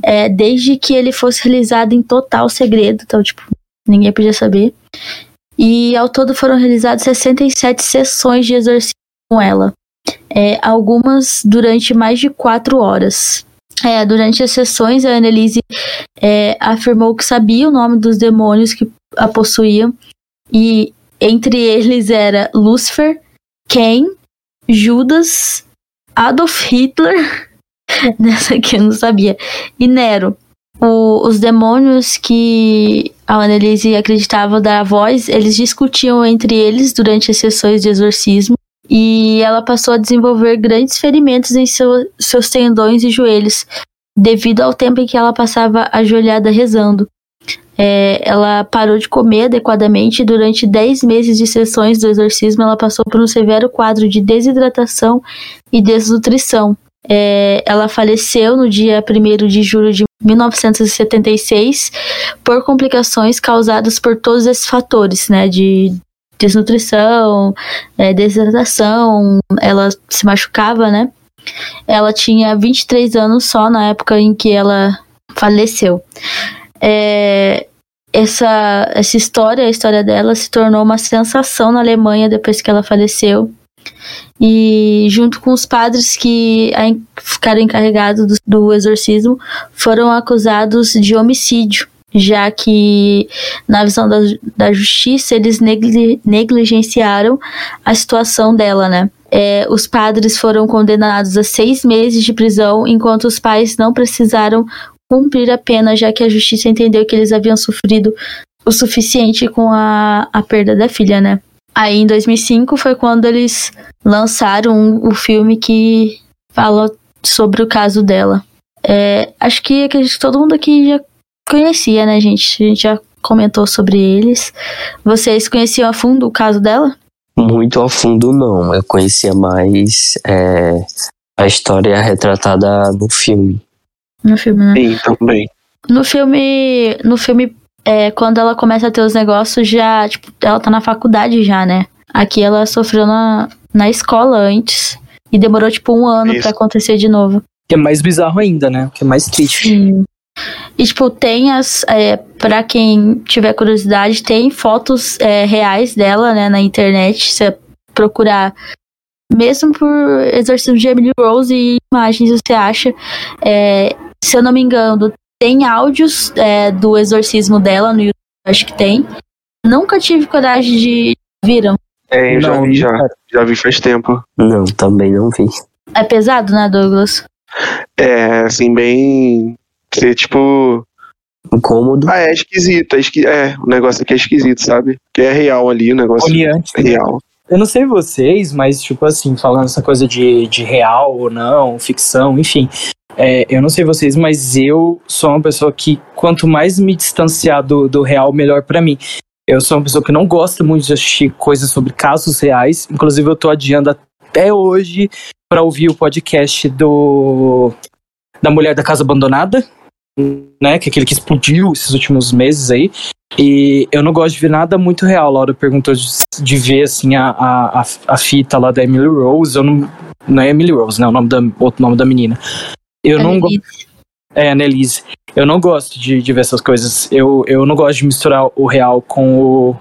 é, desde que ele fosse realizado em total segredo, então, tipo, ninguém podia saber. E ao todo foram realizadas 67 sessões de exorcismo com ela, é, algumas durante mais de quatro horas. É, durante as sessões, a Annelise é, afirmou que sabia o nome dos demônios que a possuíam, e entre eles era Lúcifer, Cain, Judas, Adolf Hitler Nessa aqui eu não sabia. E Nero, o, os demônios que a Annelise acreditava dar a voz, eles discutiam entre eles durante as sessões de exorcismo e ela passou a desenvolver grandes ferimentos em seu, seus tendões e joelhos, devido ao tempo em que ela passava ajoelhada rezando. É, ela parou de comer adequadamente e durante 10 meses de sessões do exorcismo ela passou por um severo quadro de desidratação e desnutrição. É, ela faleceu no dia 1 de julho de 1976 por complicações causadas por todos esses fatores, né? De desnutrição, é, desidratação, ela se machucava, né? Ela tinha 23 anos só na época em que ela faleceu. É, essa, essa história, a história dela, se tornou uma sensação na Alemanha depois que ela faleceu. E junto com os padres que ficaram encarregados do, do exorcismo, foram acusados de homicídio já que, na visão da, da justiça, eles negli, negligenciaram a situação dela, né? É, os padres foram condenados a seis meses de prisão, enquanto os pais não precisaram cumprir a pena, já que a justiça entendeu que eles haviam sofrido o suficiente com a, a perda da filha, né? Aí, em 2005, foi quando eles lançaram o filme que fala sobre o caso dela. É, acho que acredito que todo mundo aqui já conhecia, né, gente? A gente já comentou sobre eles. Vocês conheciam a fundo o caso dela? Muito a fundo, não. Eu conhecia mais é, a história retratada no filme. No filme, né? Sim, também. No filme, no filme é, quando ela começa a ter os negócios, já, tipo, ela tá na faculdade já, né? Aqui ela sofreu na, na escola antes. E demorou, tipo, um ano para acontecer de novo. Que é mais bizarro ainda, né? Que é mais triste. Sim. E, tipo, tem as. É, pra quem tiver curiosidade, tem fotos é, reais dela, né, na internet. Você procurar, mesmo por exorcismo de Emily Rose e imagens, você acha. É, se eu não me engano, tem áudios é, do exorcismo dela no YouTube, acho que tem. Nunca tive coragem de. Viram? É, eu já vi, já. Já vi faz tempo. Não, também não vi. É pesado, né, Douglas? É, assim, bem ser tipo. Incômodo. Ah, é esquisito. É, esqui... é, o negócio aqui é esquisito, sabe? Que é real ali, o negócio é real. Eu não sei vocês, mas, tipo assim, falando essa coisa de, de real ou não, ficção, enfim. É, eu não sei vocês, mas eu sou uma pessoa que, quanto mais me distanciar do, do real, melhor para mim. Eu sou uma pessoa que não gosta muito de assistir coisas sobre casos reais. Inclusive, eu tô adiando até hoje para ouvir o podcast do da mulher da casa abandonada, né? Que é aquele que explodiu esses últimos meses aí. E eu não gosto de ver nada muito real. A Laura perguntou de, de ver, assim, a, a, a, fita lá da Emily Rose. Eu não, não é Emily Rose, né? O nome da, outro nome da menina. Eu não gosto. É, Annelise. Eu não gosto de, de ver essas coisas. Eu, eu não gosto de misturar o real com o.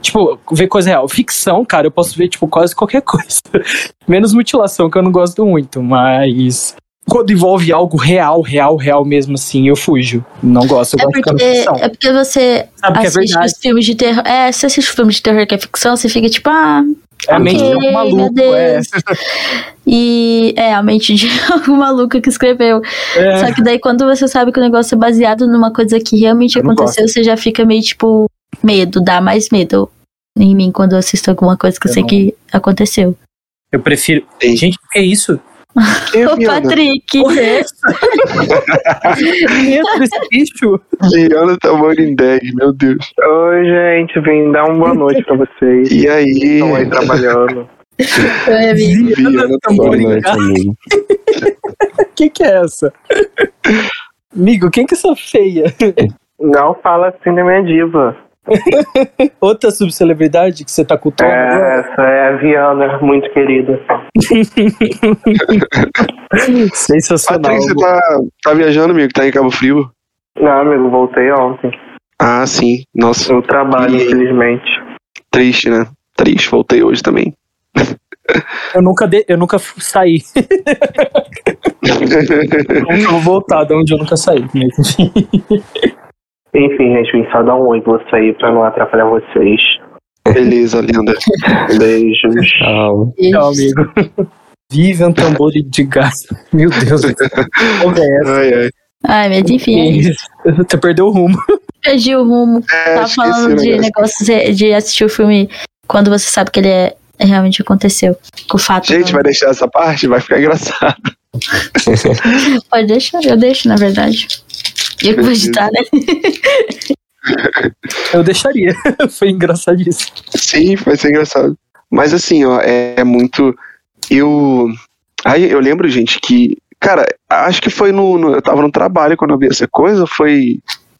Tipo, ver coisa real. Ficção, cara, eu posso ver, tipo, quase qualquer coisa. Menos mutilação, que eu não gosto muito, mas quando envolve algo real, real, real mesmo assim, eu fujo. Não gosto, eu é gosto porque, de ficção. É porque você Sabe é assiste verdade. os filmes de terror. É, você assiste filmes de terror que é ficção, você fica tipo, ah. É a ok, mente de um maluco, é. E é a mente de algum maluco que escreveu. É. Só que daí quando você sabe que o negócio é baseado numa coisa que realmente Eu aconteceu, você já fica meio tipo, medo, dá mais medo em mim quando eu assisto alguma coisa que eu, Eu sei não. que aconteceu. Eu prefiro. Gente, o que é isso? Quem é Ô, Viana? Patrick! É? Entra esse bicho. Viana Tamarindeg, meu Deus. Oi, gente, vim dar uma boa noite pra vocês. E aí? Estão aí trabalhando. Oi, amigo. Viana Viana tá Boa morrendo. noite, amigo. Quem que é essa? Amigo, quem que é essa feia? Não fala assim da minha diva. Outra subcelebridade que você tá cultuando? É, essa é a Viana, muito querida. Sensacional. Patrick, você tá, tá viajando, amigo? Tá em Cabo Frio? Não, amigo, voltei ontem. Ah, sim. Nossa, No trabalho, E- infelizmente. triste, né? Triste, voltei hoje também. Eu nunca, de... eu nunca saí. Nunca vou voltar de onde eu nunca saí. Enfim. Gente, vim só dar um oi pra você aí pra não atrapalhar vocês. Beleza, linda. Beijos. Tchau. Tchau, amigo. Vivian Tambor de Gás. Meu Deus. Qual é essa? Ai, ai. Ai, mas enfim. É Você perdeu o rumo. Perdi o rumo. É, Tava falando de negócios de assistir o filme quando você sabe que ele é realmente aconteceu. Com o fato. Gente, não... vai deixar essa parte? Vai ficar engraçado. Pode deixar, eu deixo, na verdade. Eu que vou editar, né? Eu deixaria. Foi engraçadíssimo. Sim, vai ser engraçado. Mas assim, ó, é muito. Eu. Aí eu lembro, gente, que. Cara, acho que foi no, no, Eu tava no trabalho quando eu vi essa coisa, foi.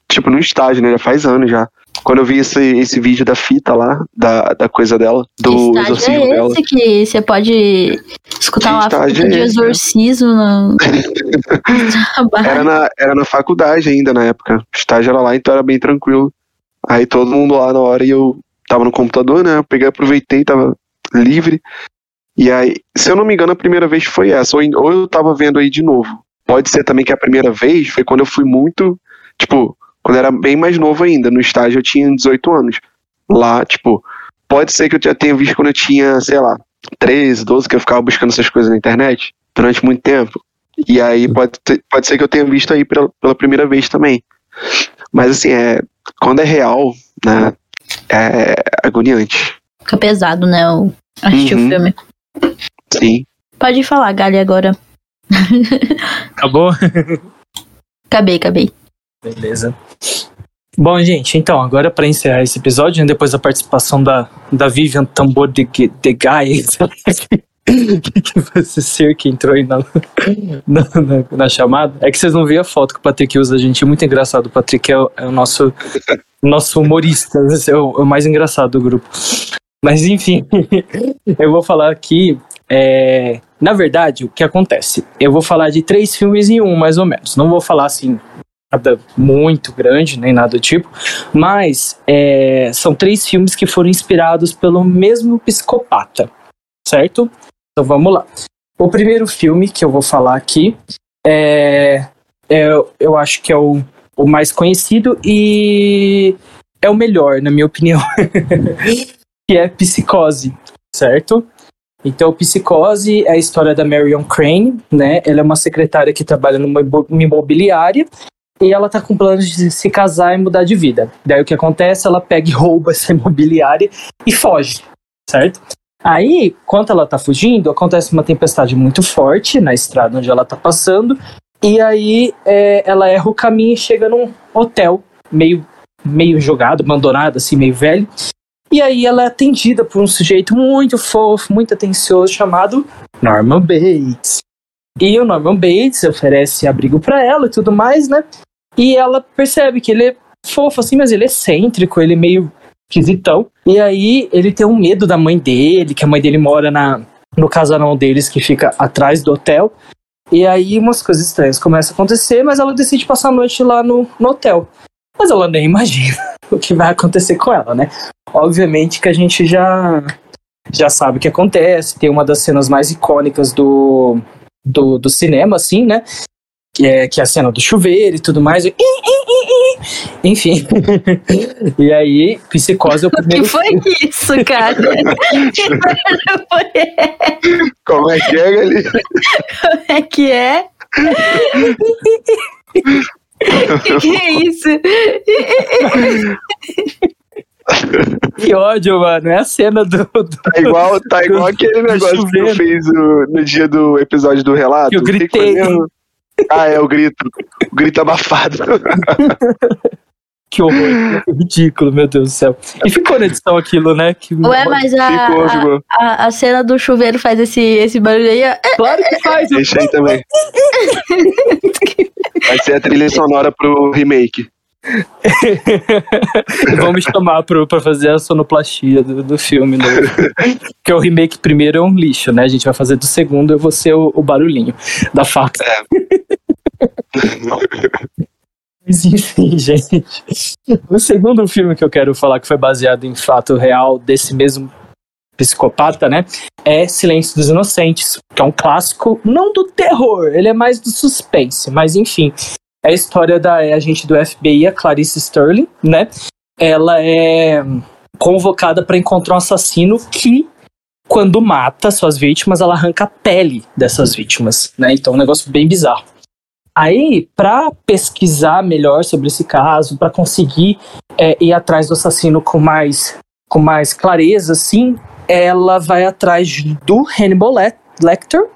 Tipo, no estágio, né? Já faz anos já. Quando eu vi esse, esse vídeo da fita lá, da, da coisa dela, do exorcismo é esse dela. que você pode escutar uma fita de é exorcismo no... era, na, era na faculdade ainda na época. O estágio era lá, então era bem tranquilo. Aí todo mundo lá na hora e eu tava no computador, né? Eu peguei, aproveitei, tava livre. E aí, se eu não me engano, a primeira vez foi essa. Ou, ou eu tava vendo aí de novo. Pode ser também que a primeira vez foi quando eu fui muito. Tipo, quando eu era bem mais novo ainda. No estágio eu tinha 18 anos. Lá, tipo, pode ser que eu já tenha visto quando eu tinha, sei lá, 13, 12, que eu ficava buscando essas coisas na internet durante muito tempo. E aí pode, ter, pode ser que eu tenha visto aí pela, pela primeira vez também. Mas assim, é, quando é real, né, é agoniante. Fica pesado, né, o assistir uhum. o filme. Sim. Pode falar, Gali, agora. Acabou? acabei, acabei. Beleza. Bom, gente, então, agora para encerrar esse episódio, né, depois da participação da, da Vivian Tambor de, de que vai ser que entrou aí na, na, na, na, chamada. É que vocês não viram a foto que o Patrick usa, gente. É muito engraçado. O Patrick é o, é o nosso, nosso humorista, é o, é o, mais engraçado do grupo. Mas enfim, eu vou falar aqui. É, na verdade, o que acontece? Eu vou falar de três filmes em um, mais ou menos. Não vou falar assim nada muito grande, nem nada do tipo, mas é, são três filmes que foram inspirados pelo mesmo psicopata, certo? Então vamos lá. O primeiro filme que eu vou falar aqui é, é eu acho que é o, o mais conhecido e é o melhor, na minha opinião, que é Psicose, certo? Então, Psicose é a história da Marion Crane, né? Ela é uma secretária que trabalha numa imobiliária e ela tá com planos de se casar e mudar de vida. Daí o que acontece? Ela pega e rouba essa imobiliária e foge, certo? Aí, quando ela tá fugindo, acontece uma tempestade muito forte na estrada onde ela tá passando, e aí é, ela erra o caminho e chega num hotel meio, meio jogado, abandonado, assim, meio velho. E aí ela é atendida por um sujeito muito fofo, muito atencioso, chamado Norman Bates. E o Norman Bates oferece abrigo para ela e tudo mais, né? E ela percebe que ele é fofo assim, mas ele é excêntrico, ele é meio esquisitão. E aí ele tem um medo da mãe dele, que a mãe dele mora na, no casarão deles, que fica atrás do hotel. E aí umas coisas estranhas começam a acontecer, mas ela decide passar a noite lá no, no hotel. Mas ela nem imagina o que vai acontecer com ela, né? Obviamente que a gente já já sabe o que acontece. Tem uma das cenas mais icônicas do, do, do cinema, assim, né? Que é, que é a cena do chuveiro e tudo mais. E, enfim. e aí, psicose é o primeiro. O que foi isso, cara? Como é que é, Gali? Como é que é? que, que é isso? Que ódio, mano. É a cena do. do tá igual, tá igual aquele negócio que eu fiz no, no dia do episódio do relato. Que eu gritei. Ah, é o grito. O grito abafado. que horror, que ridículo, meu Deus do céu. E ficou na edição aquilo, né? Que... Ué, mas a, ficou, ficou. A, a, cena do chuveiro faz esse, esse barulho aí. Claro que faz. Deixa aí também. Vai ser a trilha sonora pro remake. Vamos chamar pro, pra fazer a sonoplastia do, do filme. Né? Porque o remake primeiro é um lixo, né? A gente vai fazer do segundo, eu vou ser o, o barulhinho da faca. É. Mas enfim, gente. O segundo filme que eu quero falar que foi baseado em fato real desse mesmo psicopata, né? É Silêncio dos Inocentes, que é um clássico, não do terror, ele é mais do suspense, mas enfim, é a história da agente do FBI, a Clarice Sterling, né? Ela é convocada para encontrar um assassino que quando mata suas vítimas, ela arranca a pele dessas vítimas, né? Então é um negócio bem bizarro. Aí, para pesquisar melhor sobre esse caso, para conseguir é, ir atrás do assassino com mais, com mais clareza, sim, ela vai atrás do Hannibal Lecter,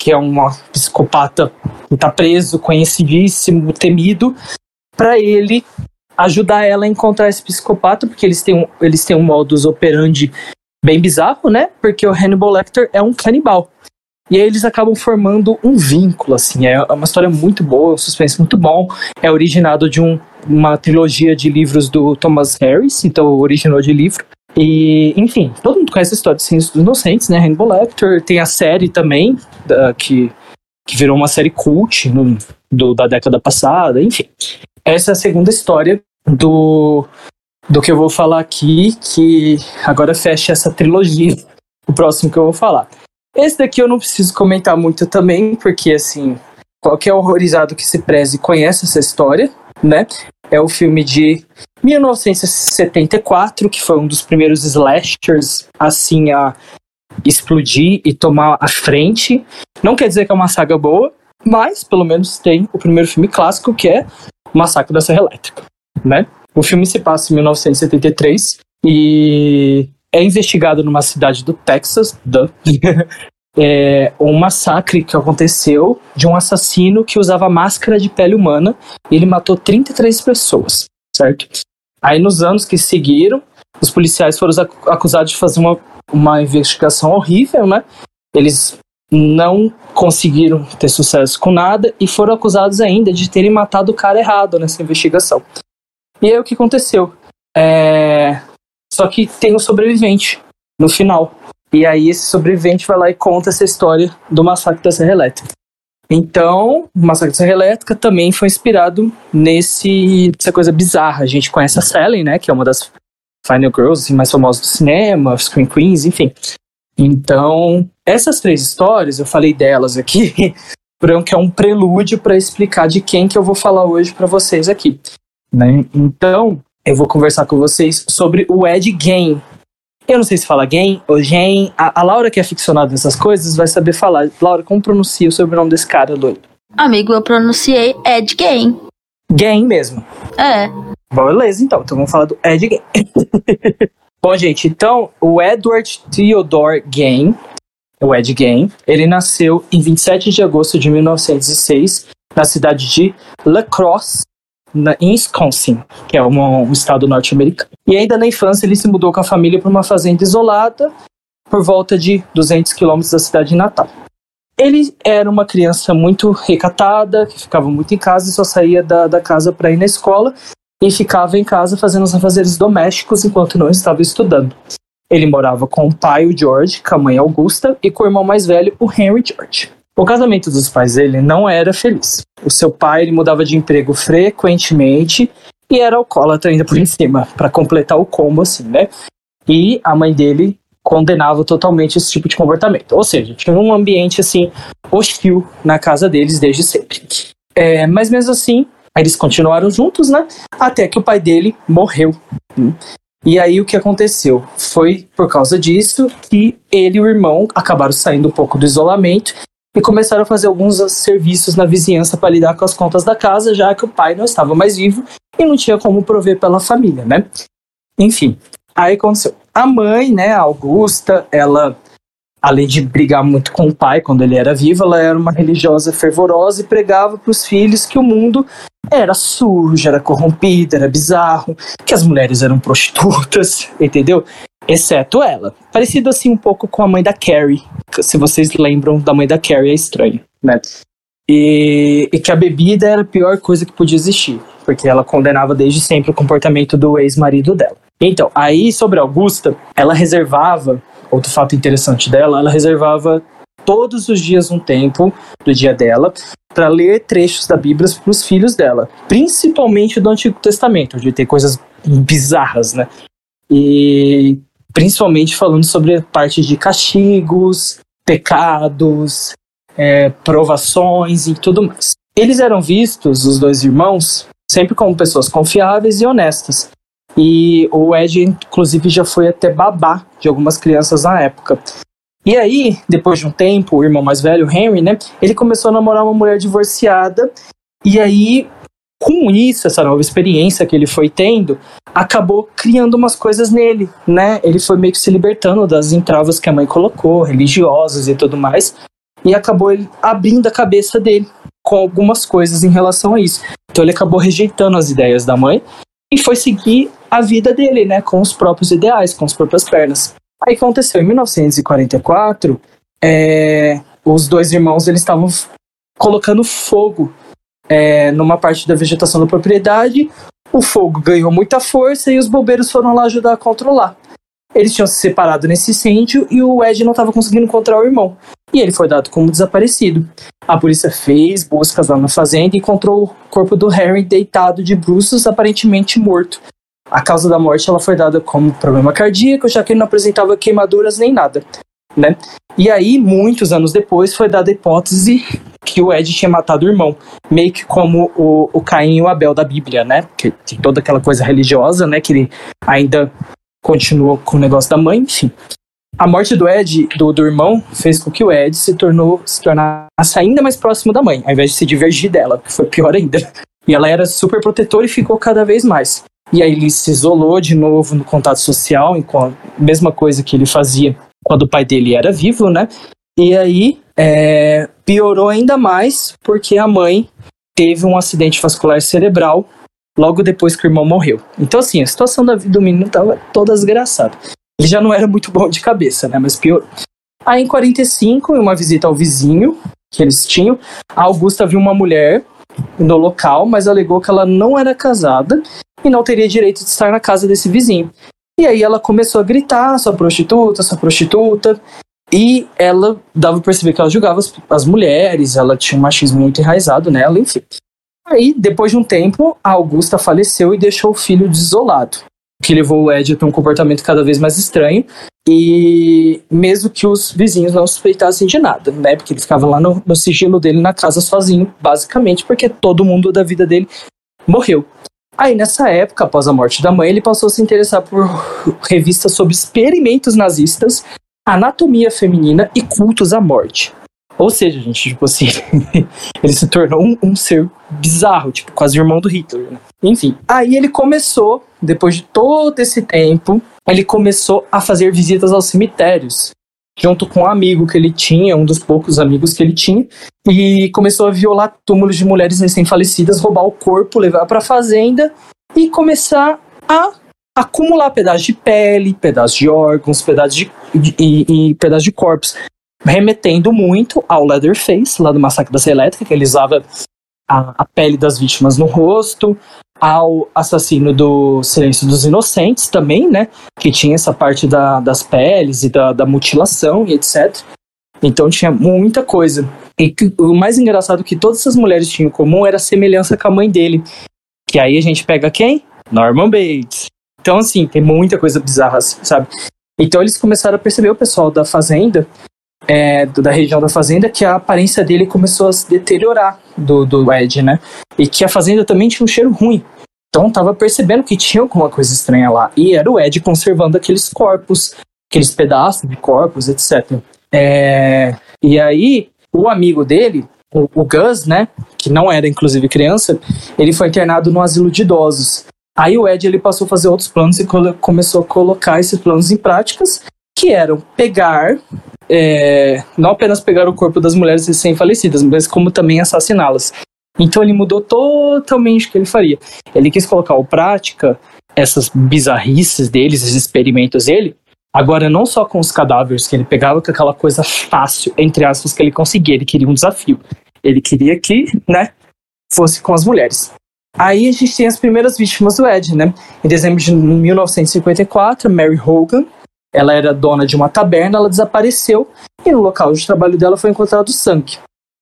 que é um psicopata que está preso, conhecidíssimo, temido, para ele ajudar ela a encontrar esse psicopata, porque eles têm um, eles têm um modus operandi bem bizarro, né? Porque o Hannibal Lecter é um canibal. E aí eles acabam formando um vínculo, assim. É uma história muito boa, um suspense muito bom. É originado de um, uma trilogia de livros do Thomas Harris, então originou de livro. E, enfim, todo mundo conhece a história de Ciências dos Inocentes, né? Hannibal Lecter. Tem a série também, da, que, que virou uma série cult no, do, da década passada, enfim. Essa é a segunda história do, do que eu vou falar aqui, que agora fecha essa trilogia. O próximo que eu vou falar. Esse daqui eu não preciso comentar muito também, porque assim, qualquer horrorizado que se preze conhece essa história, né? É o filme de 1974, que foi um dos primeiros slashers assim a explodir e tomar a frente. Não quer dizer que é uma saga boa, mas pelo menos tem o primeiro filme clássico que é o Massacre da Serra Elétrica, né? O filme se passa em 1973 e é investigado numa cidade do Texas, é, um massacre que aconteceu de um assassino que usava máscara de pele humana e ele matou 33 pessoas, certo? Aí nos anos que seguiram, os policiais foram acusados de fazer uma, uma investigação horrível, né? Eles não conseguiram ter sucesso com nada e foram acusados ainda de terem matado o cara errado nessa investigação. E aí o que aconteceu? É... Só que tem um sobrevivente no final. E aí esse sobrevivente vai lá e conta essa história do massacre da Serra Elétrica. Então, o Massacre da Serra Elétrica também foi inspirado nesse, nessa coisa bizarra. A gente conhece a Sally, né, que é uma das Final Girls assim, mais famosas do cinema, Screen Queens, enfim. Então, essas três histórias, eu falei delas aqui, que é um prelúdio para explicar de quem que eu vou falar hoje para vocês aqui. Né? Então, eu vou conversar com vocês sobre o Ed Gein. Eu não sei se fala Gein ou Gen. A, a, Laura, que é aficionada nessas coisas, vai saber falar. Laura, como pronuncia o sobrenome desse cara doido? Amigo, eu pronunciei Ed Gein. Gein mesmo? É. Beleza, então. Então vamos falar do Ed Gein. Bom, gente, então o Edward Theodore Gein, o Ed Gein, ele nasceu em 27 de agosto de 1906 na cidade de La Crosse, na, em Wisconsin, que é uma, um estado norte-americano. E ainda na infância ele se mudou com a família para uma fazenda isolada por volta de 200 quilômetros da cidade de Natal. Ele era uma criança muito recatada, que ficava muito em casa e só saía da, da casa para ir na escola e ficava em casa fazendo os afazeres domésticos enquanto não estava estudando. Ele morava com o pai, o George, com a mãe Augusta e com o irmão mais velho, o Henry George. O casamento dos pais dele não era feliz. O seu pai ele mudava de emprego frequentemente e era alcoólatra ainda por cima, para completar o combo assim, né? E a mãe dele condenava totalmente esse tipo de comportamento. Ou seja, tinha um ambiente assim hostil na casa deles desde sempre. É, mas mesmo assim, eles continuaram juntos, né? Até que o pai dele morreu. E aí o que aconteceu? Foi por causa disso que ele e o irmão acabaram saindo um pouco do isolamento e começaram a fazer alguns serviços na vizinhança para lidar com as contas da casa, já que o pai não estava mais vivo e não tinha como prover pela família, né? Enfim, aí aconteceu. A mãe, né, Augusta, ela, além de brigar muito com o pai quando ele era vivo, ela era uma religiosa fervorosa e pregava para os filhos que o mundo era sujo, era corrompido, era bizarro, que as mulheres eram prostitutas, entendeu? Exceto ela. Parecido assim um pouco com a mãe da Carrie. Se vocês lembram da mãe da Carrie, é estranho, né? E, e, que a bebida era a pior coisa que podia existir, porque ela condenava desde sempre o comportamento do ex-marido dela. Então, aí sobre Augusta, ela reservava, outro fato interessante dela, ela reservava todos os dias um tempo do dia dela para ler trechos da Bíblia para os filhos dela, principalmente do Antigo Testamento, onde tem coisas bizarras, né? E principalmente falando sobre a parte de castigos, pecados, é, provações e tudo mais. Eles eram vistos, os dois irmãos, sempre como pessoas confiáveis e honestas. E o Ed, inclusive, já foi até babá de algumas crianças na época. E aí, depois de um tempo, o irmão mais velho, Henry, né, ele começou a namorar uma mulher divorciada. E aí, com isso, essa nova experiência que ele foi tendo, acabou criando umas coisas nele, né? Ele foi meio que se libertando das entravas que a mãe colocou, religiosas e tudo mais, e acabou abrindo a cabeça dele com algumas coisas em relação a isso. Então ele acabou rejeitando as ideias da mãe e foi seguir a vida dele, né, com os próprios ideais, com as próprias pernas. Aí aconteceu em 1944, é, os dois irmãos eles estavam colocando fogo é, numa parte da vegetação da propriedade. O fogo ganhou muita força e os bombeiros foram lá ajudar a controlar. Eles tinham se separado nesse incêndio e o Ed não estava conseguindo encontrar o irmão. E ele foi dado como desaparecido. A polícia fez buscas lá na fazenda e encontrou o corpo do Harry deitado de bruços, aparentemente morto. A causa da morte ela foi dada como problema cardíaco, já que ele não apresentava queimaduras nem nada. Né? E aí, muitos anos depois, foi dada a hipótese que o Ed tinha matado o irmão, meio que como o, o Caim e o Abel da Bíblia, né? Que tem toda aquela coisa religiosa, né? Que ele ainda continua com o negócio da mãe, enfim. A morte do Ed, do, do irmão, fez com que o Ed se tornou se tornasse ainda mais próximo da mãe, ao invés de se divergir dela, que foi pior ainda. E ela era super protetora e ficou cada vez mais. E aí ele se isolou de novo no contato social, mesma coisa que ele fazia quando o pai dele era vivo, né? E aí é, piorou ainda mais porque a mãe teve um acidente vascular cerebral logo depois que o irmão morreu. Então, assim, a situação da vida do menino estava toda desgraçada. Ele já não era muito bom de cabeça, né? Mas pior. Aí, em 45, em uma visita ao vizinho que eles tinham, a Augusta viu uma mulher no local, mas alegou que ela não era casada e não teria direito de estar na casa desse vizinho. E aí ela começou a gritar, sua prostituta, sua prostituta, e ela dava pra perceber que ela julgava as, as mulheres, ela tinha um machismo muito enraizado nela, enfim. Aí, depois de um tempo, a Augusta faleceu e deixou o filho desolado, o que levou o Ed a ter um comportamento cada vez mais estranho, e mesmo que os vizinhos não suspeitassem de nada, né? Porque ele ficava lá no, no sigilo dele na casa sozinho, basicamente, porque todo mundo da vida dele morreu. Aí, nessa época, após a morte da mãe, ele passou a se interessar por revistas sobre experimentos nazistas, anatomia feminina e cultos à morte. Ou seja, gente, tipo assim, ele se tornou um, um, ser bizarro, tipo, quase irmão do Hitler, né? Enfim, aí ele começou, depois de todo esse tempo, ele começou a fazer visitas aos cemitérios, junto com um amigo que ele tinha, um dos poucos amigos que ele tinha, e começou a violar túmulos de mulheres recém-falecidas, roubar o corpo, levar para a fazenda e começar a acumular pedaços de pele, pedaços de órgãos, pedaços de, e, e pedaços de corpos remetendo muito ao Leatherface, lá do Massacre da Elétrica, que ele usava a, a, pele das vítimas no rosto, ao assassino do Silêncio dos Inocentes também, né, que tinha essa parte da, das peles e da, da mutilação e etc. Então tinha muita coisa. E o mais engraçado que todas essas mulheres tinham em comum era a semelhança com a mãe dele. Que aí a gente pega quem? Norman Bates. Então, assim, tem muita coisa bizarra, assim, sabe? Então eles começaram a perceber, o pessoal da fazenda, é, da região da fazenda que a aparência dele começou a se deteriorar do, do Ed, né? E que a fazenda também tinha um cheiro ruim. Então tava percebendo que tinha alguma coisa estranha lá. E era o Ed conservando aqueles corpos, aqueles pedaços de corpos, etc. É, e aí, o amigo dele, o, o Gus, né? Que não era inclusive criança, ele foi internado no asilo de idosos. Aí o Ed ele passou a fazer outros planos e começou a colocar esses planos em práticas, que eram pegar é, não apenas pegar o corpo das mulheres recém-falecidas, mas como também assassiná-las. Então ele mudou totalmente o que ele faria. Ele quis colocar em prática essas bizarrices deles, esses experimentos dele, agora não só com os cadáveres que ele pegava, com aquela coisa fácil, entre aspas, que ele conseguia, ele queria um desafio. Ele queria que, né, fosse com as mulheres. Aí a gente tem as primeiras vítimas do Ed, né? Em dezembro de 1954, Mary Hogan, ela era dona de uma taberna, ela desapareceu e no local de trabalho dela foi encontrado sangue.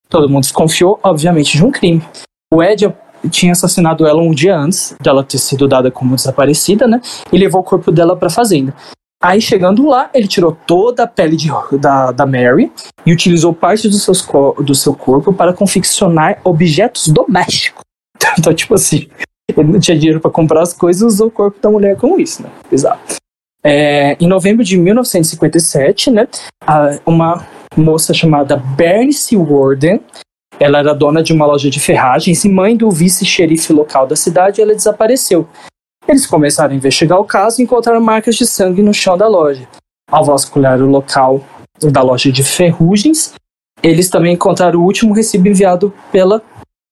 Todo mundo desconfiou, obviamente, de um crime. O Ed tinha assassinado ela um dia antes dela ter sido dada como desaparecida, né? E levou o corpo dela para a fazenda. Aí, chegando lá, ele tirou toda a pele de, da, da Mary e utilizou parte do, seus, do seu corpo para confeccionar objetos domésticos. Então, tipo assim, ele não tinha dinheiro para comprar as coisas e usou o corpo da mulher com isso, né? Exato. É, em novembro de 1957, né, uma moça chamada Bernice Warden, ela era dona de uma loja de ferragens e mãe do vice-xerife local da cidade, ela desapareceu. Eles começaram a investigar o caso e encontraram marcas de sangue no chão da loja. Ao vasculhar o local da loja de ferrugens, eles também encontraram o último recibo enviado pela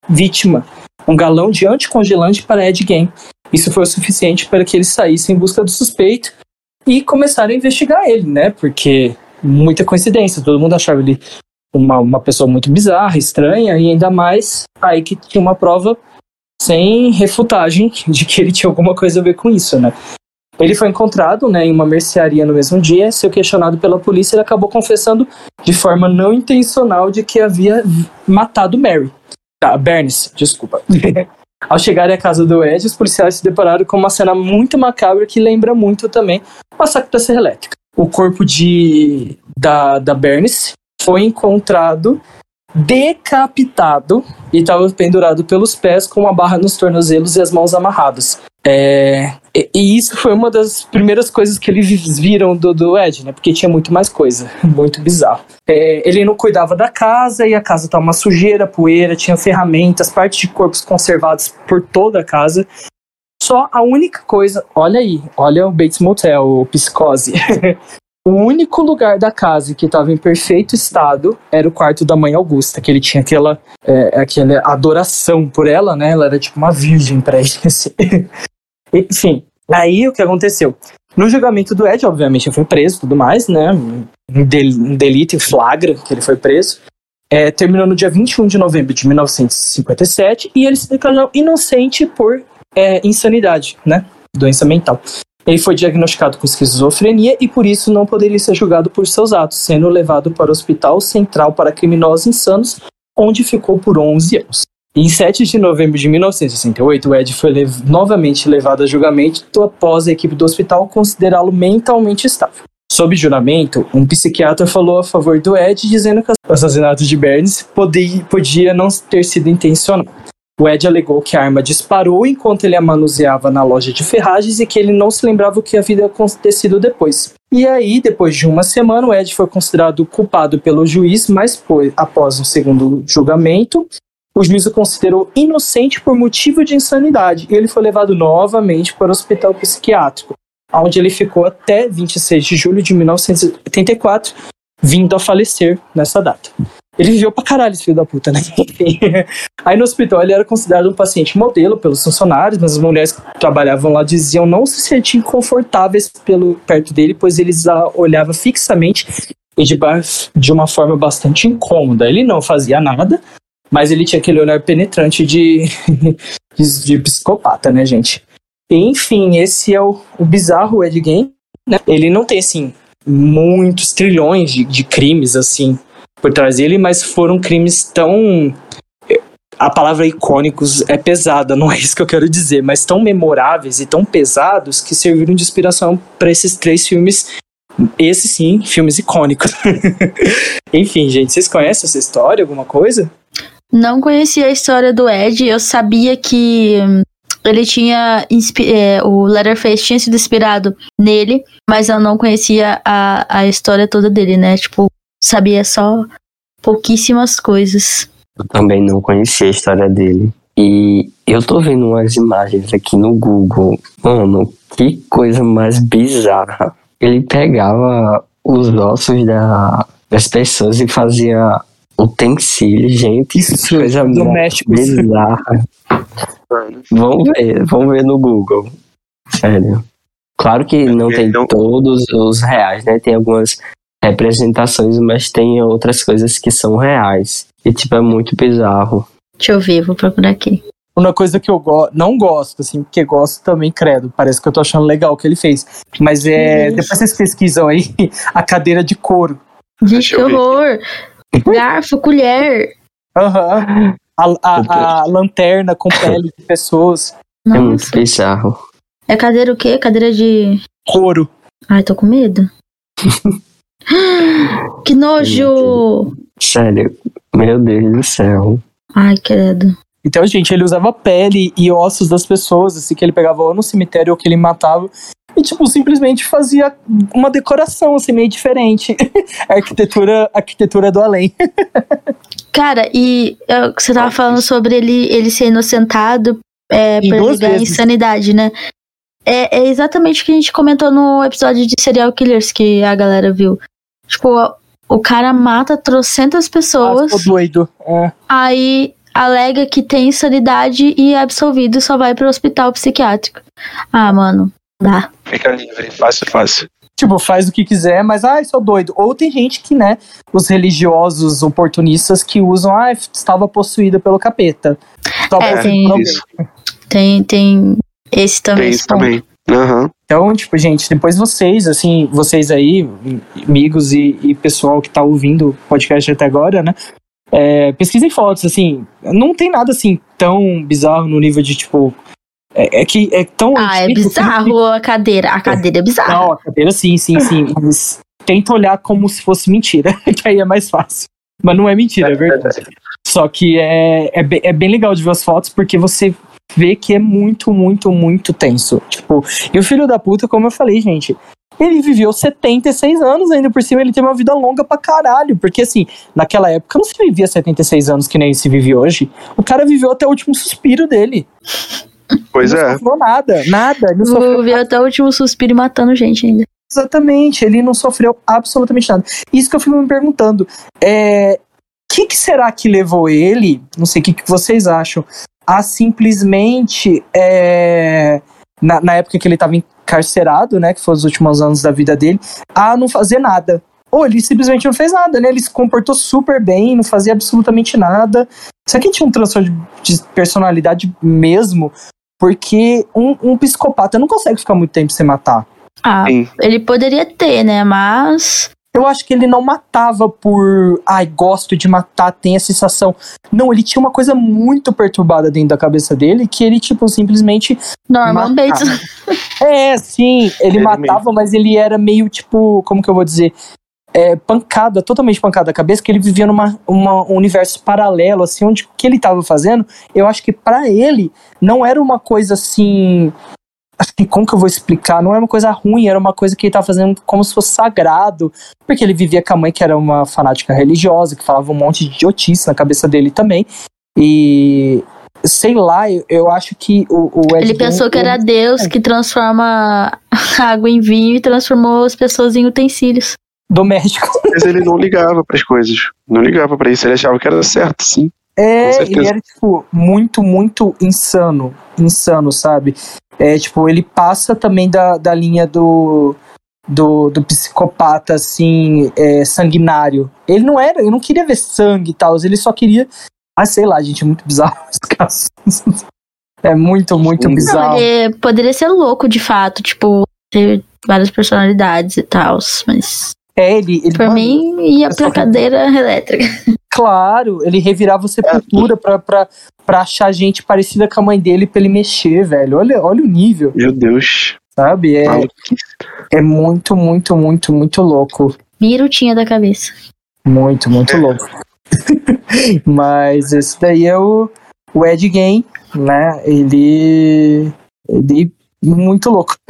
vítima, um galão de anticongelante para Ed Gein. Isso foi o suficiente para que eles saíssem em busca do suspeito e começaram a investigar ele, né? Porque muita coincidência, todo mundo achava ele uma, uma pessoa muito bizarra, estranha, e ainda mais aí que tinha uma prova sem refutagem de que ele tinha alguma coisa a ver com isso, né? Ele foi encontrado né, em uma mercearia no mesmo dia. Seu questionado pela polícia, ele acabou confessando de forma não intencional de que havia matado Mary. Ah, Bernice, desculpa. Ao chegarem à casa do Ed, os policiais se depararam com uma cena muito macabra que lembra muito também o massacre da Serra Elétrica. O corpo de, da, da Bernice foi encontrado decapitado e estava pendurado pelos pés com uma barra nos tornozelos e as mãos amarradas. É, e, isso foi uma das primeiras coisas que eles viram do, do Ed, né? Porque tinha muito mais coisa, muito bizarro. É, ele não cuidava da casa e a casa estava uma sujeira, poeira, tinha ferramentas, partes de corpos conservados por toda a casa. Só a única coisa, olha aí, olha o Bates Motel, o Psicose. O único lugar da casa que estava em perfeito estado era o quarto da mãe Augusta, que ele tinha aquela, é, aquela adoração por ela, né? Ela era tipo uma virgem para ele. Assim. Enfim, aí o que aconteceu? No julgamento do Ed, obviamente, ele foi preso e tudo mais, né? Um, um delito em flagra que ele foi preso. É, terminou no dia 21 de novembro de 1957 e ele se declarou inocente por é, insanidade, né? Doença mental. Ele foi diagnosticado com esquizofrenia e por isso não poderia ser julgado por seus atos, sendo levado para o Hospital Central para Criminosos Insanos, onde ficou por 11 anos. Em 7 de novembro de 1968, o Ed foi lev novamente levado a julgamento após a equipe do hospital considerá-lo mentalmente estável. Sob juramento, um psiquiatra falou a favor do Ed, dizendo que o assassinato de Burns podia, não ter sido intencional. O Ed alegou que a arma disparou enquanto ele a manuseava na loja de ferragens e que ele não se lembrava o que havia acontecido depois. E aí, depois de uma semana, o Ed foi considerado culpado pelo juiz, mas após um segundo julgamento, o juiz o considerou inocente por motivo de insanidade e ele foi levado novamente para o hospital psiquiátrico, onde ele ficou até 26 de julho de 1984, vindo a falecer nessa data. Ele viveu pra caralho, esse filho da puta, né? Aí no hospital ele era considerado um paciente modelo pelos funcionários, mas as mulheres que trabalhavam lá diziam não se sentir confortáveis pelo, perto dele, pois eles olhavam fixamente e de, de uma forma bastante incômoda. Ele não fazia nada, mas ele tinha aquele olhar penetrante de, de, de psicopata, né, gente? enfim, esse é o, o bizarro Ed Gein. Né? Ele não tem, assim, muitos trilhões de, de crimes, assim, por trás dele, mas foram crimes tão. A palavra icônicos é pesada, não é isso que eu quero dizer, mas tão memoráveis e tão pesados que serviram de inspiração para esses três filmes. Esses sim, filmes icônicos. Enfim, gente, vocês conhecem essa história, alguma coisa? Não conhecia a história do Ed, eu sabia que ele tinha. É, o Leatherface tinha sido inspirado nele, mas eu não conhecia a, a história toda dele, né? Tipo, sabia só pouquíssimas coisas. Eu também não conhecia a história dele. E eu tô vendo umas imagens aqui no Google. Mano, que coisa mais bizarra. Ele pegava os ossos da, das pessoas e fazia utensílios, gente. Isso, coisa México. Bizarra. vamos ver, vamos ver no Google. Sério. Claro que não tem todos os reais, né? Tem algumas representações, mas tem outras coisas que são reais. E, tipo, é muito bizarro. Deixa eu ver, vou procurar aqui. Uma coisa que eu go não gosto, assim, porque gosto também, credo. Parece que eu tô achando legal o que ele fez. Mas é. Depois vocês pesquisam aí a cadeira de couro. Gente, que horror! Garfo, colher. Aham. Uhum. A, a, a, lanterna com pele de pessoas. Nossa. É muito bizarro. É cadeira o quê? Cadeira de. Couro. Ai, tô com medo. que nojo! Sério, meu Deus do céu. Ai, credo. Então, gente, ele usava pele e ossos das pessoas, assim, que ele pegava ou no cemitério ou que ele matava. e, tipo, simplesmente fazia uma decoração, assim, meio diferente. arquitetura, arquitetura do além. Cara, e eu, você tava falando sobre ele, ele ser inocentado é, por ligar insanidade, né? É, é exatamente o que a gente comentou no episódio de Serial Killers que a galera viu. Tipo, o cara mata trocentas pessoas. Ah, doido. É. Aí alega que tem insanidade e é absolvido só vai pro hospital psiquiátrico. Ah, mano, dá. Fica livre, fácil, fácil. Tipo, faz o que quiser, mas, ai, sou doido. Ou tem gente que, né, os religiosos oportunistas que usam, ah, estava possuída pelo capeta. Só é, tem, tem, tem esse também. Tem esse também. Uhum. Então, tipo, gente, depois vocês, assim, vocês aí, amigos e, e pessoal que tá ouvindo o podcast até agora, né? É, pesquisem fotos, assim, não tem nada assim tão bizarro no nível de, tipo. É, é que é tão. Ah, é bizarro a cadeira. A cadeira é bizarra. Não, a cadeira sim, sim, sim. mas tenta olhar como se fosse mentira, que aí é mais fácil. Mas não é mentira, é verdade. Só que é, é, bem, é bem legal de ver as fotos, porque você vê que é muito, muito, muito tenso. Tipo, e o filho da puta, como eu falei, gente, ele viveu 76 anos ainda por cima, ele tem uma vida longa pra caralho. Porque assim, naquela época não se vivia 76 anos que nem se vive hoje. O cara viveu até o último suspiro dele. Pois ele é. Não sofreu nada, nada. Ele não viveu até o último suspiro matando gente ainda. Exatamente, ele não sofreu absolutamente nada. Isso que eu fico me perguntando. É. O que, que será que levou ele? Não sei o que, que vocês acham. A simplesmente. É, na, na época que ele estava encarcerado, né, que foi os últimos anos da vida dele, a não fazer nada. Ou ele simplesmente não fez nada, né? Ele se comportou super bem, não fazia absolutamente nada. Isso aqui tinha um transtorno de, de personalidade mesmo, porque um, um, psicopata não consegue ficar muito tempo sem matar. Ah, Sim. ele poderia ter, né? Mas eu acho que ele não matava por, ai, gosto de matar, tem a sensação. Não, ele tinha uma coisa muito perturbada dentro da cabeça dele que ele, tipo, simplesmente. Norman Bates. É, sim, ele, ele matava, mesmo. mas ele era meio, tipo, como que eu vou dizer? É, pancada, totalmente pancada a cabeça, que ele vivia numa uma, um universo paralelo, assim, onde o que ele estava fazendo, eu acho que para ele não era uma coisa assim acho que como que eu vou explicar? Não era uma coisa ruim, era uma coisa que ele estava fazendo como se fosse sagrado, porque ele vivia com a mãe que era uma fanática religiosa, que falava um monte de idiotice na cabeça dele também. E sei lá, eu, eu acho que o, o Ed Ele pensou que era Deus é. que transforma água em vinho e transformou as pessoas em utensílios. Doméstico. Mas ele não ligava para as coisas. Não ligava para isso. Ele achava que era certo, sim. É, ele era, tipo, muito, muito insano. Insano, sabe? É, tipo, ele passa também da, da linha do, do, do psicopata, assim, é, sanguinário. Ele não era, ele não queria ver sangue e tal, ele só queria. Ah, sei lá, gente, é muito bizarro esse caso. É muito, muito bizarro. Não, ele poderia ser louco, de fato, tipo, ter várias personalidades e tal, mas. É, ele. ele pra mim, ia pra cadeira elétrica. Claro, ele revirava sepultura é. pra, pra, pra achar gente parecida com a mãe dele pra ele mexer, velho. Olha, olha o nível. Meu Deus. Sabe? É, é muito, muito, muito, muito louco. Virutinha da cabeça. Muito, muito é. louco. Mas esse daí é o, o Ed Gein, né? Ele. Ele muito louco.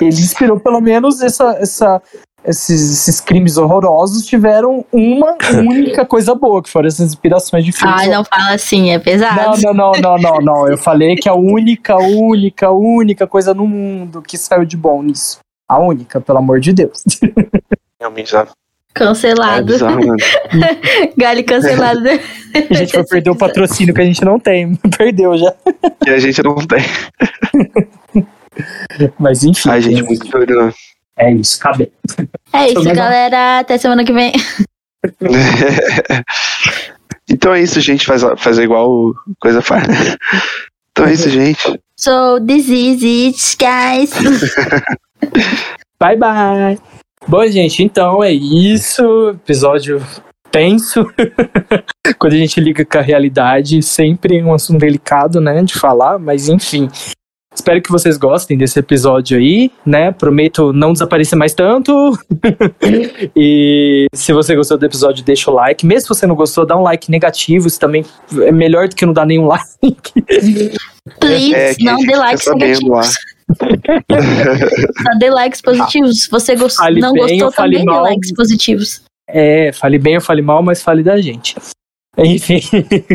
ele inspirou pelo menos essa, essa, esses, esses, crimes horrorosos tiveram uma única coisa boa, que foram essas inspirações de filmes. Ai, não fala assim, é pesado. Não, não, não, não, não, não. Eu falei que a única, única, única coisa no mundo que saiu de bom nisso. A única, pelo amor de Deus. Realmente, sabe? Cancelado. É Galho cancelado. a gente vai perder o patrocínio que a gente não tem. Perdeu já. Que a gente não tem. Mas enfim. Ai, gente, muito doido, né? É isso, cabe. É isso, galera. Até semana que vem. então é isso, gente. Faz, faz igual coisa faz. Então é isso, gente. So, this is it, guys. bye, bye. Bom, gente, então é isso. Episódio tenso. Quando a gente liga com a realidade, sempre um assunto delicado, né, de falar, mas enfim. Espero que vocês gostem desse episódio aí, né? Prometo não desaparecer mais tanto. e se você gostou do episódio, deixa o like. Mesmo se você não gostou, dá um like negativo. Isso também é melhor do que não dar nenhum like. Please, é, não dê likes negativos. Só dê likes positivos. Se você gost... não bem, gostou, também dê likes positivos. É, fale bem ou fale mal, mas fale da gente. Enfim.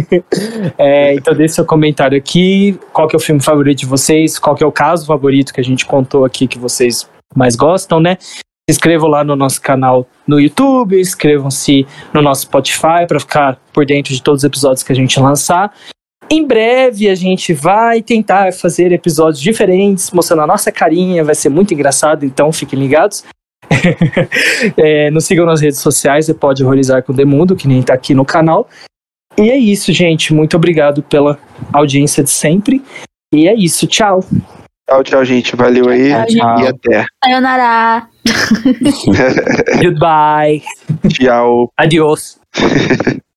é, então deixe seu comentário aqui. Qual que é o filme favorito de vocês? Qual que é o caso favorito que a gente contou aqui que vocês mais gostam, né? Se inscrevam lá no nosso canal no YouTube, inscrevam-se no nosso Spotify para ficar por dentro de todos os episódios que a gente lançar. Em breve a gente vai tentar fazer episódios diferentes, mostrando a nossa carinha, vai ser muito engraçado, então fiquem ligados. é, nos sigam nas redes sociais, você pode horrorizar com o Demundo, que nem tá aqui no canal. E é isso, gente. Muito obrigado pela audiência de sempre. E é isso. Tchau. Tchau, tchau, gente. Valeu aí tchau, tchau. e até. Sayonara. Goodbye. Tchau. Adiós.